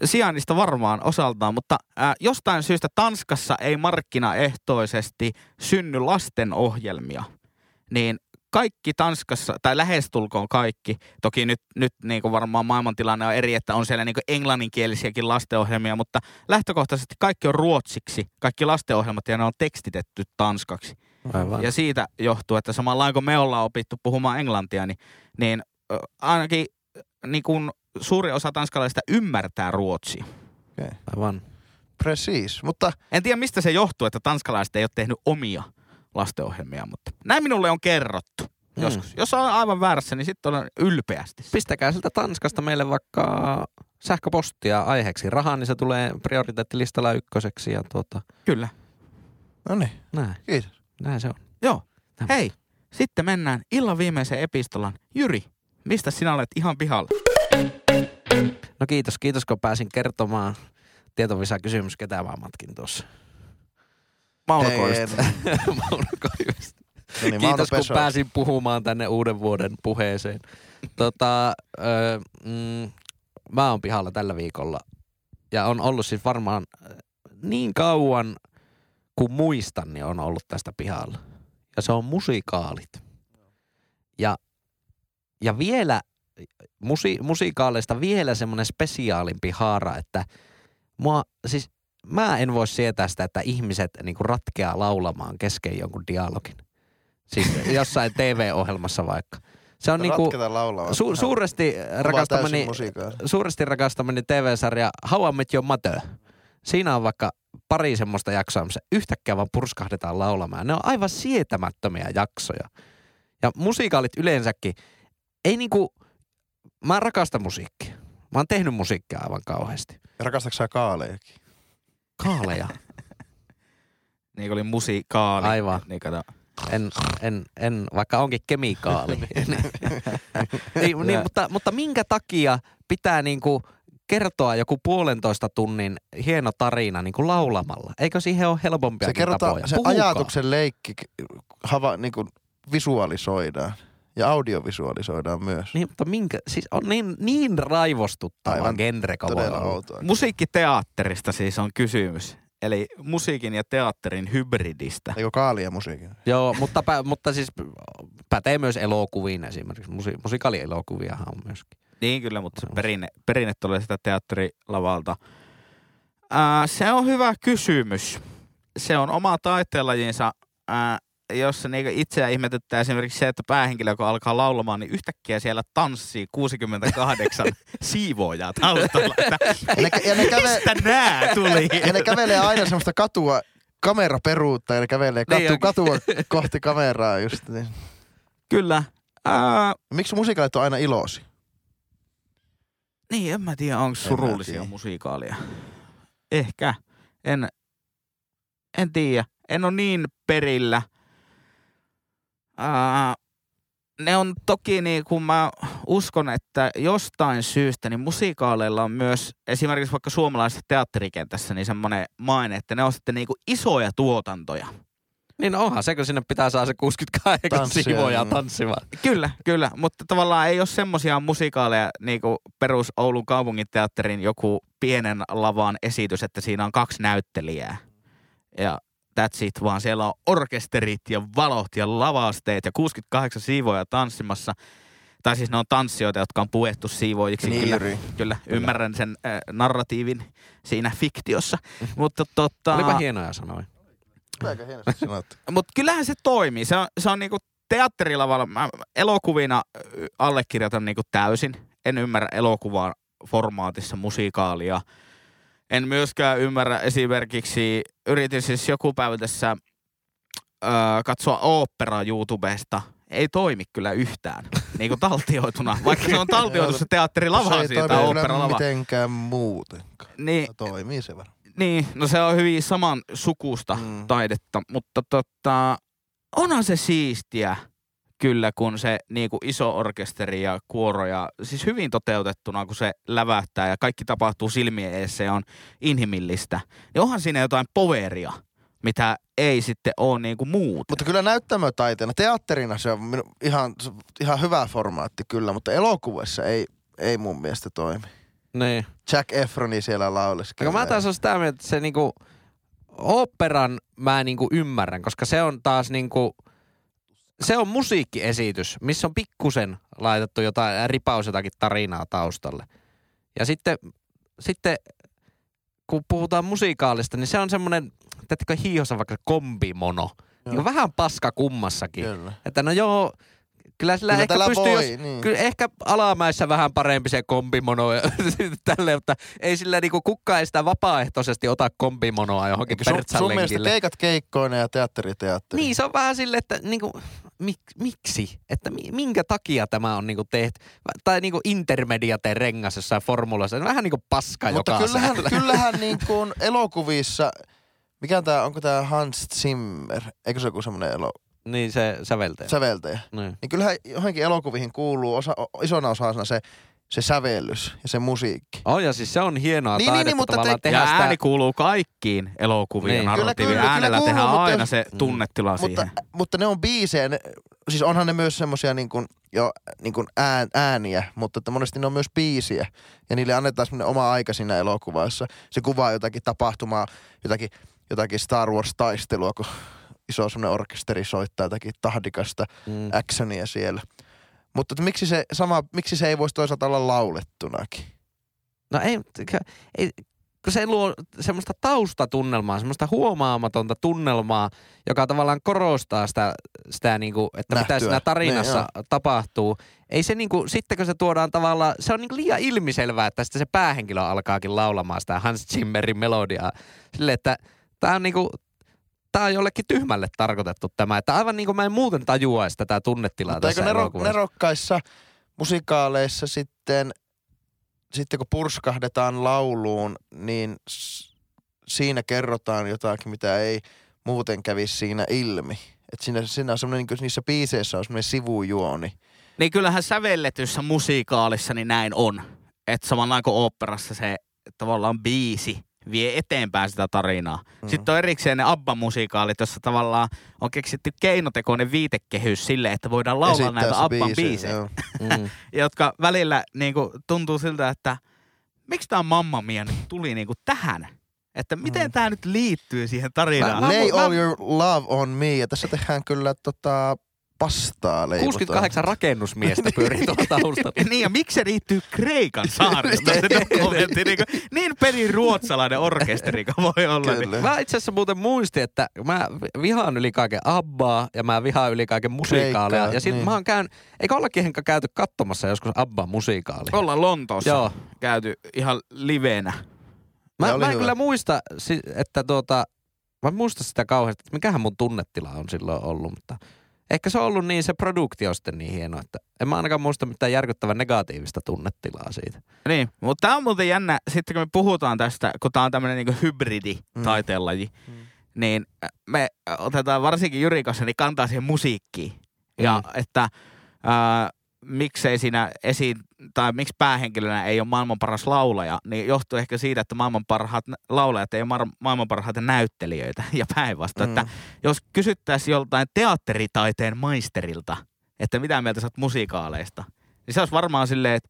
Sijainnista varmaan osaltaan, mutta ää, jostain syystä Tanskassa ei markkinaehtoisesti synny lastenohjelmia. Niin kaikki Tanskassa, tai lähestulkoon kaikki, toki nyt, nyt niin kuin varmaan maailmantilanne on eri, että on siellä niin kuin englanninkielisiäkin lastenohjelmia, mutta lähtökohtaisesti kaikki on ruotsiksi, kaikki lastenohjelmat, ja ne on tekstitetty tanskaksi. Aivan. Ja siitä johtuu, että samalla kun me ollaan opittu puhumaan englantia, niin, niin ainakin niin kun suuri osa tanskalaisista ymmärtää ruotsia. Aivan. Precis, mutta En tiedä, mistä se johtuu, että tanskalaiset ei ole tehnyt omia lastenohjelmia, mutta näin minulle on kerrottu Mm. joskus. Jos on aivan väärässä, niin sitten olen ylpeästi. Pistäkää sieltä Tanskasta meille vaikka sähköpostia aiheeksi rahaa, niin se tulee prioriteettilistalla ykköseksi ja tuota, Kyllä. no niin, näin, kiitos. näin se on. Joo. Tämä. Hei, sitten mennään illan viimeiseen epistolan. Jyri, mistä sinä olet ihan pihalla? No kiitos, kiitos kun pääsin kertomaan tietovisa kysymys, ketä mä matkin tuossa. Mauno Koivisto. No niin, Kiitos kun pääsin puhumaan tänne uuden vuoden puheeseen. Tota, ö, mm, mä oon pihalla tällä viikolla ja on ollut siis varmaan niin kauan kuin muistan, niin on ollut tästä pihalla. Ja se on musikaalit. Ja, ja vielä musi, musikaaleista vielä semmoinen spesiaalimpi haara, että mua, siis mä en voi sietää sitä, että ihmiset niinku ratkeaa laulamaan kesken jonkun dialogin. Siis jossain TV-ohjelmassa vaikka. Se on niinku Ratketaan laulaa. su- suuresti rakastamani, suuresti rakastamani TV-sarja How I Met Your Mother. Siinä on vaikka pari semmoista jaksoa, missä yhtäkkiä vaan purskahdetaan laulamaan. Ne on aivan sietämättömiä jaksoja. Ja musiikaalit yleensäkin, ei niinku, mä rakastan musiikkia. Mä oon tehnyt musiikkia aivan kauheasti. Rakastatko sä kaalejakin? Kaaleja. Niin kuin oli musikaali. Aivan. Niin kato. En, en, en, vaikka onkin kemikaali. niin, niin, mutta, mutta minkä takia pitää niinku kertoa joku puolentoista tunnin hieno tarina niinku laulamalla? Eikö siihen ole helpompia Se kerrotaan, tapoja? se Puhukaa. ajatuksen leikki hava, niin kuin visualisoidaan. Ja audiovisualisoidaan myös. Niin, mutta minkä, siis on niin, niin raivostuttava Aivan genre Todella outoa. Musiikkiteatterista siis on kysymys. eli musiikin ja teatterin hybridistä. Eikö kaalia musiikin? Joo, mutta, pä, mutta siis pätee myös elokuviin esimerkiksi. Musi, musikaalielokuviahan on myöskin. Niin kyllä, mutta se perinne, perinne tulee sitä teatterilavalta. Ää, se on hyvä kysymys. Se on oma taiteenlajinsa, ää, jossa niinku itseä ihmetyttää esimerkiksi se, että päähenkilö, kun alkaa laulamaan, niin yhtäkkiä siellä tanssii 68 siivoojaa taustalla. Että, Ja ne, ja ne, käve, mistä nää tuli? ja ne kävelee aina semmoista katua, kamera peruutta ja ne kävelee katu, Niin, katua kohti kameraa just. Niin. Kyllä. Ää, Miksi musikaalit on aina ilosi? niin, en mä tiedä, onko surullisia tiedä. musiikaaleja. Ehkä. En, en tiedä. En ole niin perillä. Ää, ne on toki niin kuin mä uskon, että jostain syystä niin musiikaaleilla on myös esimerkiksi vaikka suomalaisessa teatterikentässä niin semmoinen maine, että ne on sitten niin kuin isoja tuotantoja. Niin no onhan se, kun sinne pitää saada se 68 Tanssia, siivoja mm. tanssimaan. Kyllä, kyllä, mutta tavallaan ei ole semmoisia musikaaleja niin kuin perus Oulun kaupungin teatterin joku pienen lavan esitys, että siinä on kaksi näyttelijää. Ja that's it, vaan siellä on orkesterit ja valot ja lavasteet ja 68 siivoja tanssimassa. Tai siis ne on tanssijoita, jotka on puettu siivoojiksi. Niin, kyllä, Jyri. kyllä, ymmärrän sen äh, narratiivin siinä fiktiossa. mutta tota, Olipa hienoja sanoja. Aika hienosti sanottu. mutta kyllähän se toimii. Se on, se on niinku teatterilavalla, mä elokuvina ö, allekirjoitan niinku täysin. En ymmärrä elokuvaa formaatissa musiikaalia. En myöskään ymmärrä esimerkiksi, yritin siis joku päivä tässä ö, katsoa oopperaa YouTubesta. Ei toimi kyllä yhtään, niin kuin taltioituna. Vaikka se on taltioitu se teatterilava se ei siitä, toimi kyllä oopperalava. mitenkään muutenkaan. Niin, Toimii se varmaan. niin, no se on hyvin saman sukusta Mm. taidetta, mutta tota, onhan se siistiä kyllä, kun se niinku iso orkesteri ja kuoro ja siis hyvin toteutettuna, kun se lävähtää ja kaikki tapahtuu silmien eessä ja on inhimillistä. Niin onhan siinä jotain poveria, mitä ei sitten ole niinku muuten. Mutta kyllä näyttämötaiteena, teatterina se on ihan, ihan hyvä formaatti kyllä, mutta elokuvassa ei, ei mun mielestä toimi. Niin. Jack Efroni siellä lauleskelee. Mä taas on sitä mieltä, että se niinku, oopperan mä niinku ymmärrän, koska se on taas niinku, se on musiikkiesitys, missä on pikkusen laitettu jotain, ripaus jotakin tarinaa taustalle. Ja sitten, sitten kun puhutaan musiikaalista, niin se on semmoinen, teettekö hiihossa vaikka kombimono. Niin on vähän paska kummassakin. Kyllä. Että no joo, kyllä sillä Kyllä ehkä pystyy, voi, jos, niin. kyllä ehkä alamäessä vähän parempi se kombimono ja tälleen, mutta ei sillä niinku kukaan ei sitä vapaaehtoisesti ota kombimonoa johonkin Eikö sun, sun mielestä keikat keikkoina ja teatteri teatteri? Niin, se on vähän silleen, että niinku, mik, miksi? Että mi, minkä takia tämä on niinku tehty? Tai niinku intermediate rengas jossain formulassa. Vähän niinku paska Mutta joka kyllähän, säällä. kyllähän niin kuin elokuvissa, mikä tää, onko tää Hans Zimmer, eikö se joku semmoinen elo, Niin se säveltäjä. säveltäjä? Niin. Niin kyllähän johonkin elokuvihin kuuluu osa, isona osana se, se sävellys ja se musiikki. Oh, ja siis se on hienoa Niin, taidetta niin, niin, mutta tavallaan te- ja tehdä sitä. ääni kuuluu kaikkiin elokuviin Niin. ja Kyllä, narratiiviin. kyllä, kyllä Äänellä kuuluu, tehdään mutta aina jos- se tunnetila Mutta, siihen. mutta ne on biisejä, ne, siis onhan ne myös semmosia niin kuin, jo niin kuin ään, ääniä, mutta että monesti ne on myös biisiä. Ja niille annetaan semmoinen oma aika siinä elokuvassa. Se kuvaa jotakin tapahtumaa, jotakin, jotakin Star Wars-taistelua, kun iso semmoinen orkesteri soittaa jotakin tahdikasta Mm. actionia siellä. Mutta että miksi se, sama, miksi se ei voisi toisaalta olla laulettunakin? No ei, ei, kun se luo semmoista taustatunnelmaa, semmoista huomaamatonta tunnelmaa, joka tavallaan korostaa sitä, sitä niinku, että mitä Nähtyä. siinä tarinassa Niin, tapahtuu. Ei se niinku, sitten kun se tuodaan tavallaan, se on niinku liian ilmiselvää, että sitten se päähenkilö alkaakin laulamaan sitä Hans Zimmerin melodiaa. Sille, että tää on niinku, tää on jollekin tyhmälle tarkoitettu tämä. Että aivan niin kuin mä en muuten tajuaisi tätä tunnetilaa Mutta eikö tässä nero, elokuvassa. nerokkaissa musikaaleissa sitten, sitten kun purskahdetaan lauluun, niin s- siinä kerrotaan jotakin, mitä ei muuten kävisi siinä ilmi. Et siinä, siinä on semmoinen, niin niissä biiseissä on semmoinen sivujuoni. Niin kyllähän sävelletyssä musiikaalissa niin näin on. Että samalla kuin oopperassa se tavallaan biisi vie eteenpäin sitä tarinaa. Mm. Sitten on erikseen ne ABBA-musikaalit, jossa tavallaan on keksitty keinotekoinen viitekehys sille, että voidaan laulaa Esittää näitä ABBAn biisejä. Mm. jotka välillä niin kuin, tuntuu siltä, että miksi tämä Mamma Mia nyt tuli niin kuin tähän? Että miten mm. tämä nyt liittyy siihen tarinaan? Mä- Lay mä- all your love on me. Ja tässä tehdään kyllä tota pastaa leivotaan. 68 rakennusmiestä pyörii tuolla taustalla. niin, ja miksi se liittyy Kreikan saarista? Niin, kuin, niin perin ruotsalainen orkesteri kuin voi olla. Niin. Kyllä. Mä itse asiassa muuten muistin, että mä vihaan yli kaiken Abbaa ja mä vihaan yli kaiken musikaaleja. Kreikkaa, Ja sit niin. mä oon käyn, eikö ollakin käyty katsomassa joskus Abban musikaali? Ollaan Lontoossa Joo. käyty ihan livenä. Mä, mä en hyvä. kyllä muista, että tuota, mä en muista sitä kauheasti, että mikähän mun tunnetila on silloin ollut, mutta ehkä se on ollut niin, se produktio sitten niin hieno, että en mä ainakaan muista mitään järkyttävän negatiivista tunnetilaa siitä. Niin, mutta tämä on muuten jännä, sitten kun me puhutaan tästä, kun tämä on tämmöinen niinku hybridi Mm. taiteenlaji, niin me otetaan varsinkin Jyri kanssa niin kantaa siihen musiikkiin. Ja Mm. että ää, miksei siinä esiin, tai miksi päähenkilönä ei ole maailman paras laulaja, niin johtuu ehkä siitä, että maailman parhaat laulajat ei ole mar- maailman parhaita näyttelijöitä. Ja päinvastoin, Mm. että jos kysyttäisiin joltain teatteritaiteen maisterilta, että mitä mieltä sä oot musikaaleista, niin se olisi varmaan silleen, että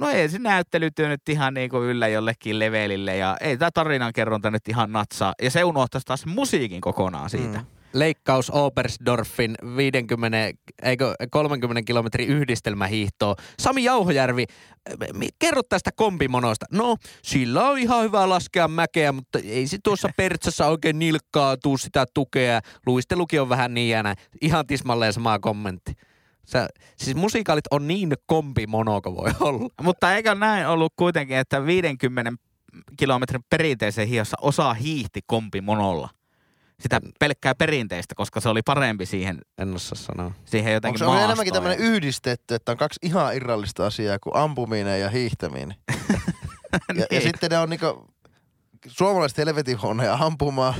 no ei se näyttelytyö nyt ihan niin kuin yllä jollekin levelille ja ei tämä tarinankerronta nyt ihan natsaa. Ja se unohtaisi taas musiikin kokonaan siitä. Mm. Leikkaus Obersdorfin 50, eikö 30 kilometrin yhdistelmähiihtoa. Sami Jauhojärvi, mi- kerro tästä kombimonoista. No, sillä on ihan hyvä laskea mäkeä, mutta ei se tuossa pertsassa oikein nilkkaa tuu sitä tukea. Luistelukin on vähän niin näin. Ihan tismalleen sama kommentti. Sä, siis musikaalit on niin kombimono kuin voi olla. Mutta eikä näin ollut kuitenkin, että 50 kilometrin perinteisen hiossa osa hiihti kompi monolla. Sitä pelkkää perinteistä, koska se oli parempi siihen, En osaa sanoa. siihen Onko jotenkin se on enemmänkin tämmöinen yhdistetty, että on kaksi ihan irrallista asiaa kuin ampuminen ja hiihtäminen. ja, ja Niin. sitten ne on niinku suomalaiset helvetin huonoja ampumaan,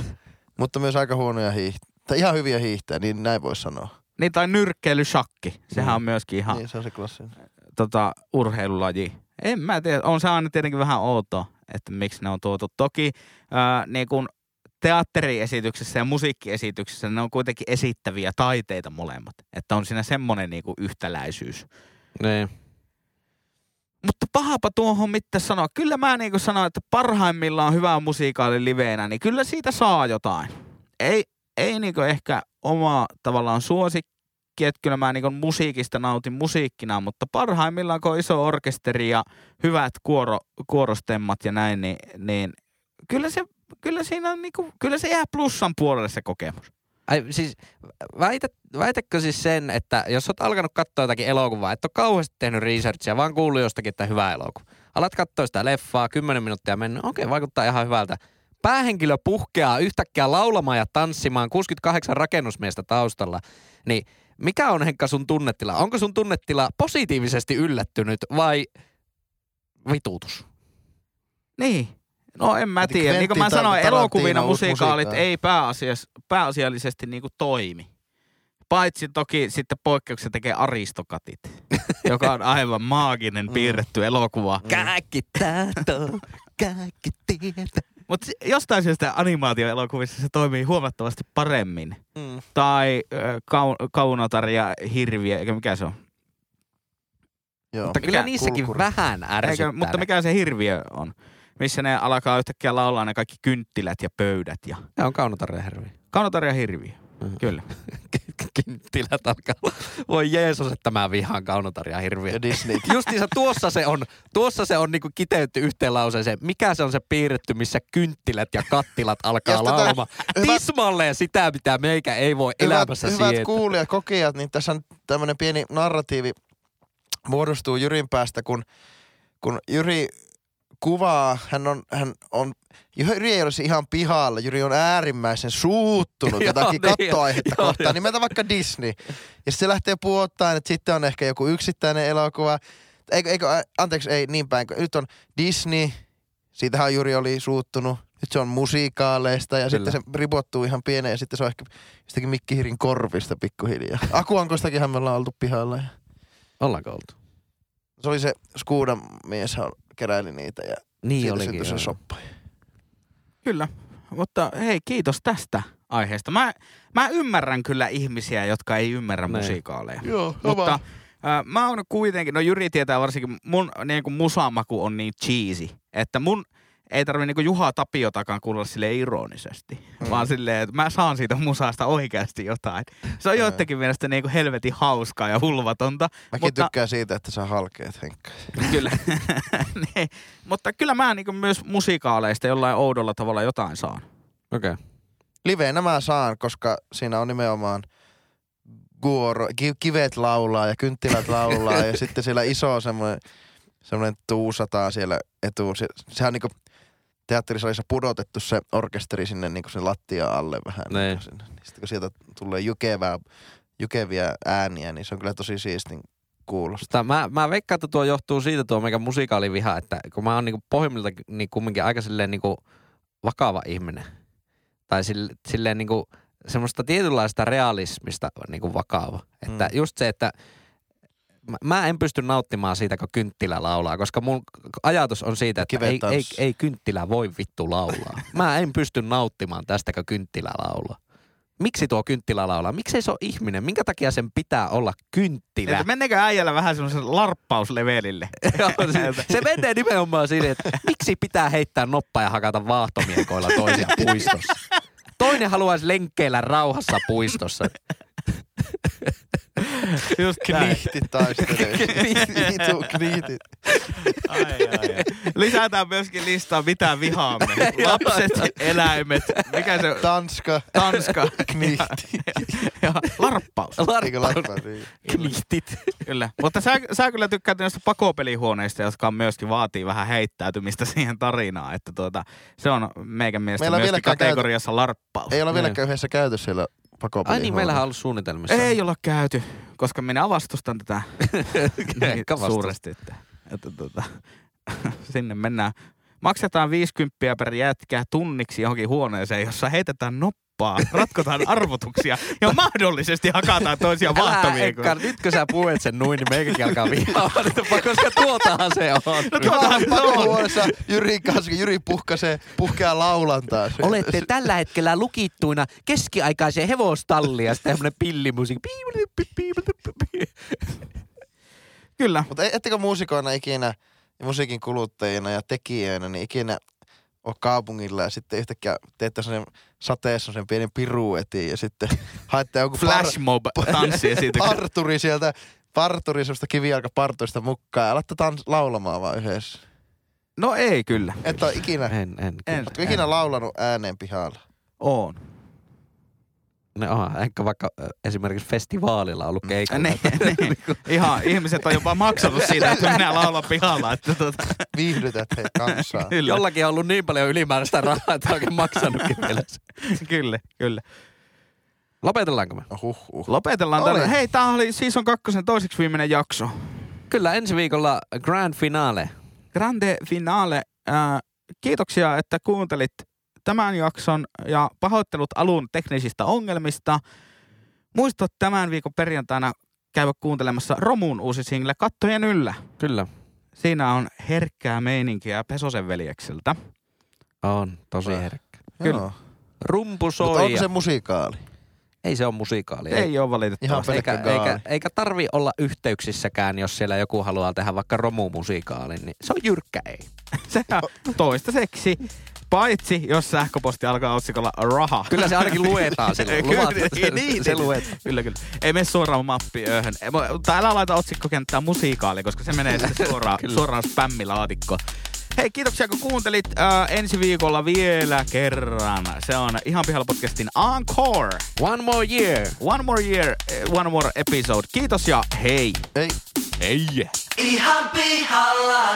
mutta myös aika huonoja hiihtää. Tai ihan hyviä hiihtää, niin näin voisi sanoa. Niin, tai nyrkkeily-shakki. Sehän Mm. on myöskin ihan Niin, se on se klassinen. tota, urheilulaji. En mä tiedä, on se aina tietenkin vähän outoa, että miksi ne on tuotu. Toki ää, niin kun teatteriesityksessä ja musiikkiesityksessä ne on kuitenkin esittäviä taiteita molemmat. Että on siinä semmoinen niin yhtäläisyys. Niin. Mutta pahapa tuohon mitä sanoa. Kyllä mä niin sanoin, että parhaimmillaan hyvä musiikaali liveenä, niin kyllä siitä saa jotain. Ei, ei niin ehkä oma tavallaan suosikki, että kyllä mä niin musiikista nautin musiikkina, mutta parhaimmillaan kun on iso orkesteri ja hyvät kuoro, kuorostemmat ja näin, niin, niin kyllä, se, kyllä, siinä on niin kuin, kyllä se jää plussan puolelle se kokemus. Ai, siis väitä, väitätkö siis sen, että jos oot alkanut katsoa jotakin elokuvaa, et ole kauheasti tehnyt researchia, vaan kuullut jostakin, että hyvä elokuva. Alat katsoa sitä leffaa, 10 minuuttia mennyt, okei, vaikuttaa ihan hyvältä. Päähenkilö puhkeaa yhtäkkiä laulamaan ja tanssimaan, 68 rakennusmiestä taustalla. Niin mikä on Henkka sun tunnetila? Onko sun tunnetila positiivisesti yllättynyt vai vituutus? Niin. No en mä tiedä. Niin kuin mä sanoin, elokuvina musiikka. ei pääasias, pääasiallisesti niin kuin toimi. Paitsi toki sitten poikkeuksen tekee Aristokatit, joka on aivan maaginen Mm. piirretty elokuva. Kaikki tahto, kaikki tietä. Mutta jostain syystä animaatioelokuvissa se toimii huomattavasti paremmin. Mm. Tai äh, kau- Kaunotar ja Hirviö, eikä mikä se on? Joo. Mutta kyllä Mikä niissäkin kulkuri? vähän ärsyttää. Eikä, mutta mikä se Hirviö on? Missä ne alkaa yhtäkkiä laulaa ne kaikki kynttilät ja pöydät ja... Ne on kaunotarjahervi. Kaunotar ja Hirviö, Mm. kyllä. Kynttilät alkaa. Voi Jeesus, että mä vihaan kaunotarjaa hirviä. Disney. Justiinsa tuossa se on, tuossa se on niinku kiteytty yhteen lauseeseen. Mikä se on se piirretty, missä kynttilät ja kattilat alkaa laulamaan? hyvät- Tismalleen sitä, mitä meikä ei voi elämässä hyvät, hyvät sietää. kuulijat, kokijat, niin tässä on tämmöinen pieni narratiivi muodostuu Jyrin päästä, kun, kun Jyri kuvaa, hän on, hän on, Jyri ei olisi ihan pihalla, Jyri on äärimmäisen suuttunut jotakin niin, kattoaihetta joo, kohtaan, joo. nimeltä vaikka Disney. Ja se lähtee puottaan, että sitten on ehkä joku yksittäinen elokuva, eikö, eikö, anteeksi, ei niin päin, nyt on Disney, siitähän Juri oli suuttunut, nyt se on musiikaaleista ja Kyllä. sitten se ripottuu ihan pieneen ja sitten se on ehkä jostakin Mikkihirin korvista pikkuhiljaa. Akuankostakinhan me ollaan oltu pihalla. Ja Ollaanko oltu? se oli se Skuudan mies, keräili niitä ja Niin siitä olikin. se soppa. Kyllä, mutta hei, kiitos tästä aiheesta. Mä, mä ymmärrän kyllä ihmisiä, jotka ei ymmärrä Niin. musiikaaleja. Joo, Mutta äh, mä oon kuitenkin, no Jyri tietää varsinkin, mun niin kuin musamaku on niin cheesy, että mun ei tarvi niinku Juha Tapiotakaan kuulla sille ironisesti, mm. vaan silleen, että mä saan siitä musasta oikeasti jotain. Se on Mm. joidenkin mielestä niinku helvetin hauskaa ja hulvatonta. Mäkin mutta, tykkään siitä, että sä halkeet Henkka. kyllä, niin, mutta kyllä mä niinku myös musikaaleista jollain oudolla tavalla jotain saan. Okei. Okay. Liveenä mä saan, koska siinä on nimenomaan guoro, ki, kivet laulaa ja kynttilät laulaa ja sitten siellä iso semmoinen, semmoinen tuusataa siellä etu. Se, sehän on niinku teatterisalissa pudotettu se orkesteri sinne niinku sen lattia alle vähän. Niin. Niinku sinne. Niin Sitten kun sieltä tulee jykevää, jykeviä ääniä, niin se on kyllä tosi siistin kuulosta. Mä, mä veikkaan, että tuo johtuu siitä tuo meikä musikaaliviha, että kun mä oon niinku pohjimmilta niin kumminkin aika silleen niinku vakava ihminen. Tai sille, silleen niinku semmoista tietynlaista realismista niinku vakava. Että Mm. just se, että mä, mä en pysty nauttimaan siitä, kun kynttilä laulaa, koska mun ajatus on siitä, että ei, ei, ei kynttilä voi vittu laulaa. Mä en pysty nauttimaan tästä, kun kynttilä laulaa. Miksi tuo kynttilä laulaa? Miksei se ole ihminen? Minkä takia sen pitää olla kynttilä? Että menneekö äijällä vähän semmoisen larppauslevelille? Joo, se, se menee nimenomaan siihen, että miksi pitää heittää noppaa ja hakata vaahtomiekoilla toisia puistossa. Toinen haluaisi lenkkeillä rauhassa puistossa. Just näin. Kniihtit taistelee. Vitu kniihtit. Ai, ai, ai. Lisätään myöskin listaa, mitä vihaamme. Lapset, eläimet, mikä se Tanska, Tanska kniihti. ja larppaus. Larppaus. niin? Knihtit. Kyllä. Mutta sä, sä kyllä tykkäät noista pakopelihuoneista, jotka myöskin vaatii vähän heittäytymistä siihen tarinaan. Että tuota, se on meikän mielestä Meillä myöskin kategoriassa larppaus. Ei ole Niin. vieläkään yhdessä käyty siellä pakopeliin. Ai niin, meillähän on ollut suunnitelmissa. Ei olla käyty, koska minä vastustan tätä niin suuresti. Että, että tuota, sinne mennään. Maksetaan 50 per jätkää tunniksi johonkin huoneeseen, jossa heitetään noppaa, ratkotaan arvotuksia ja mahdollisesti hakataan toisia Älä vaahtoviikolla. Enkka, nyt kun sä puhuit sen noin, niin meikäkin alkaa niitä, koska tuotahan se on. No tuotahan se on. Jyrin kanssa, Jyri puhkasee, puhkeaa laulantaa. Olette tällä hetkellä lukittuina keskiaikaiseen hevostalliin ja sitten tämmönen pillimusiikki. Kyllä. Mutta e- ettekö muusikoina ikinä, ja musiikin kuluttajina ja tekijöinä, niin ikinä ole kaupungilla ja sitten yhtäkkiä teette sen sateessa sen pienen piruetin ja sitten haette joku Flash mob tanssi esityksen. parturi sieltä, parturi semmoista kivijalkaparturista mukaan ja alatte tans- laulamaan vaan yhdessä. No ei kyllä. Et ole ikinä, En, en. En. ootko ikinä laulanut ääneen pihalla? On. Ne on, ehkä vaikka esimerkiksi festivaalilla ollut keikalla. Ne, ne. Ihan ihmiset on jopa maksanut siitä, että minä laulan pihalla. Että tuota, Viihdytät he kansaa. kyllä, Jollakin on ollut niin paljon ylimääräistä rahaa, että on oikein maksanutkin vielä. kyllä, kyllä. Lopetellaanko me? Huh, huh. Lopetellaan Oli. tällä. Hei, tää oli Season 2 toiseksi viimeinen jakso. Kyllä ensi viikolla grand finale. Grande finale. Äh, kiitoksia, että kuuntelit tämän jakson ja pahoittelut alun teknisistä ongelmista. Muista tämän viikon perjantaina käydä kuuntelemassa Romun uusi single Kattojen yllä. Kyllä. Siinä on herkkää meininkiä Pesosen veljekseltä. On, tosi herkkä. Kyllä. Joo. Rumpu Mutta soi. onko ja- se musikaali? Ei se ole musikaali. Ei ole valitettavasti. eikä, gaali. eikä, eikä tarvi olla yhteyksissäkään, jos siellä joku haluaa tehdä vaikka romumusikaalin, niin se on jyrkkä ei. Se on toistaiseksi. Paitsi jos sähköposti alkaa otsikolla raha. Kyllä se ainakin luetaan silloin. Kyllä, Luvat, se, niin, se niin. luetaan. Kyllä, kyllä. Ei mene suoraan mo- Mutta älä laita otsikkokenttään musiikaali, koska se menee sitten suoraan, suoraan spämmilaatikkoon. Hei, kiitoksia kun kuuntelit. Äh, ensi viikolla vielä kerran. Se on Ihan pihalla podcastin Encore. One more year. One more year, eh, one more episode. Kiitos ja hei. Ei. Hei. Ihan pihalla.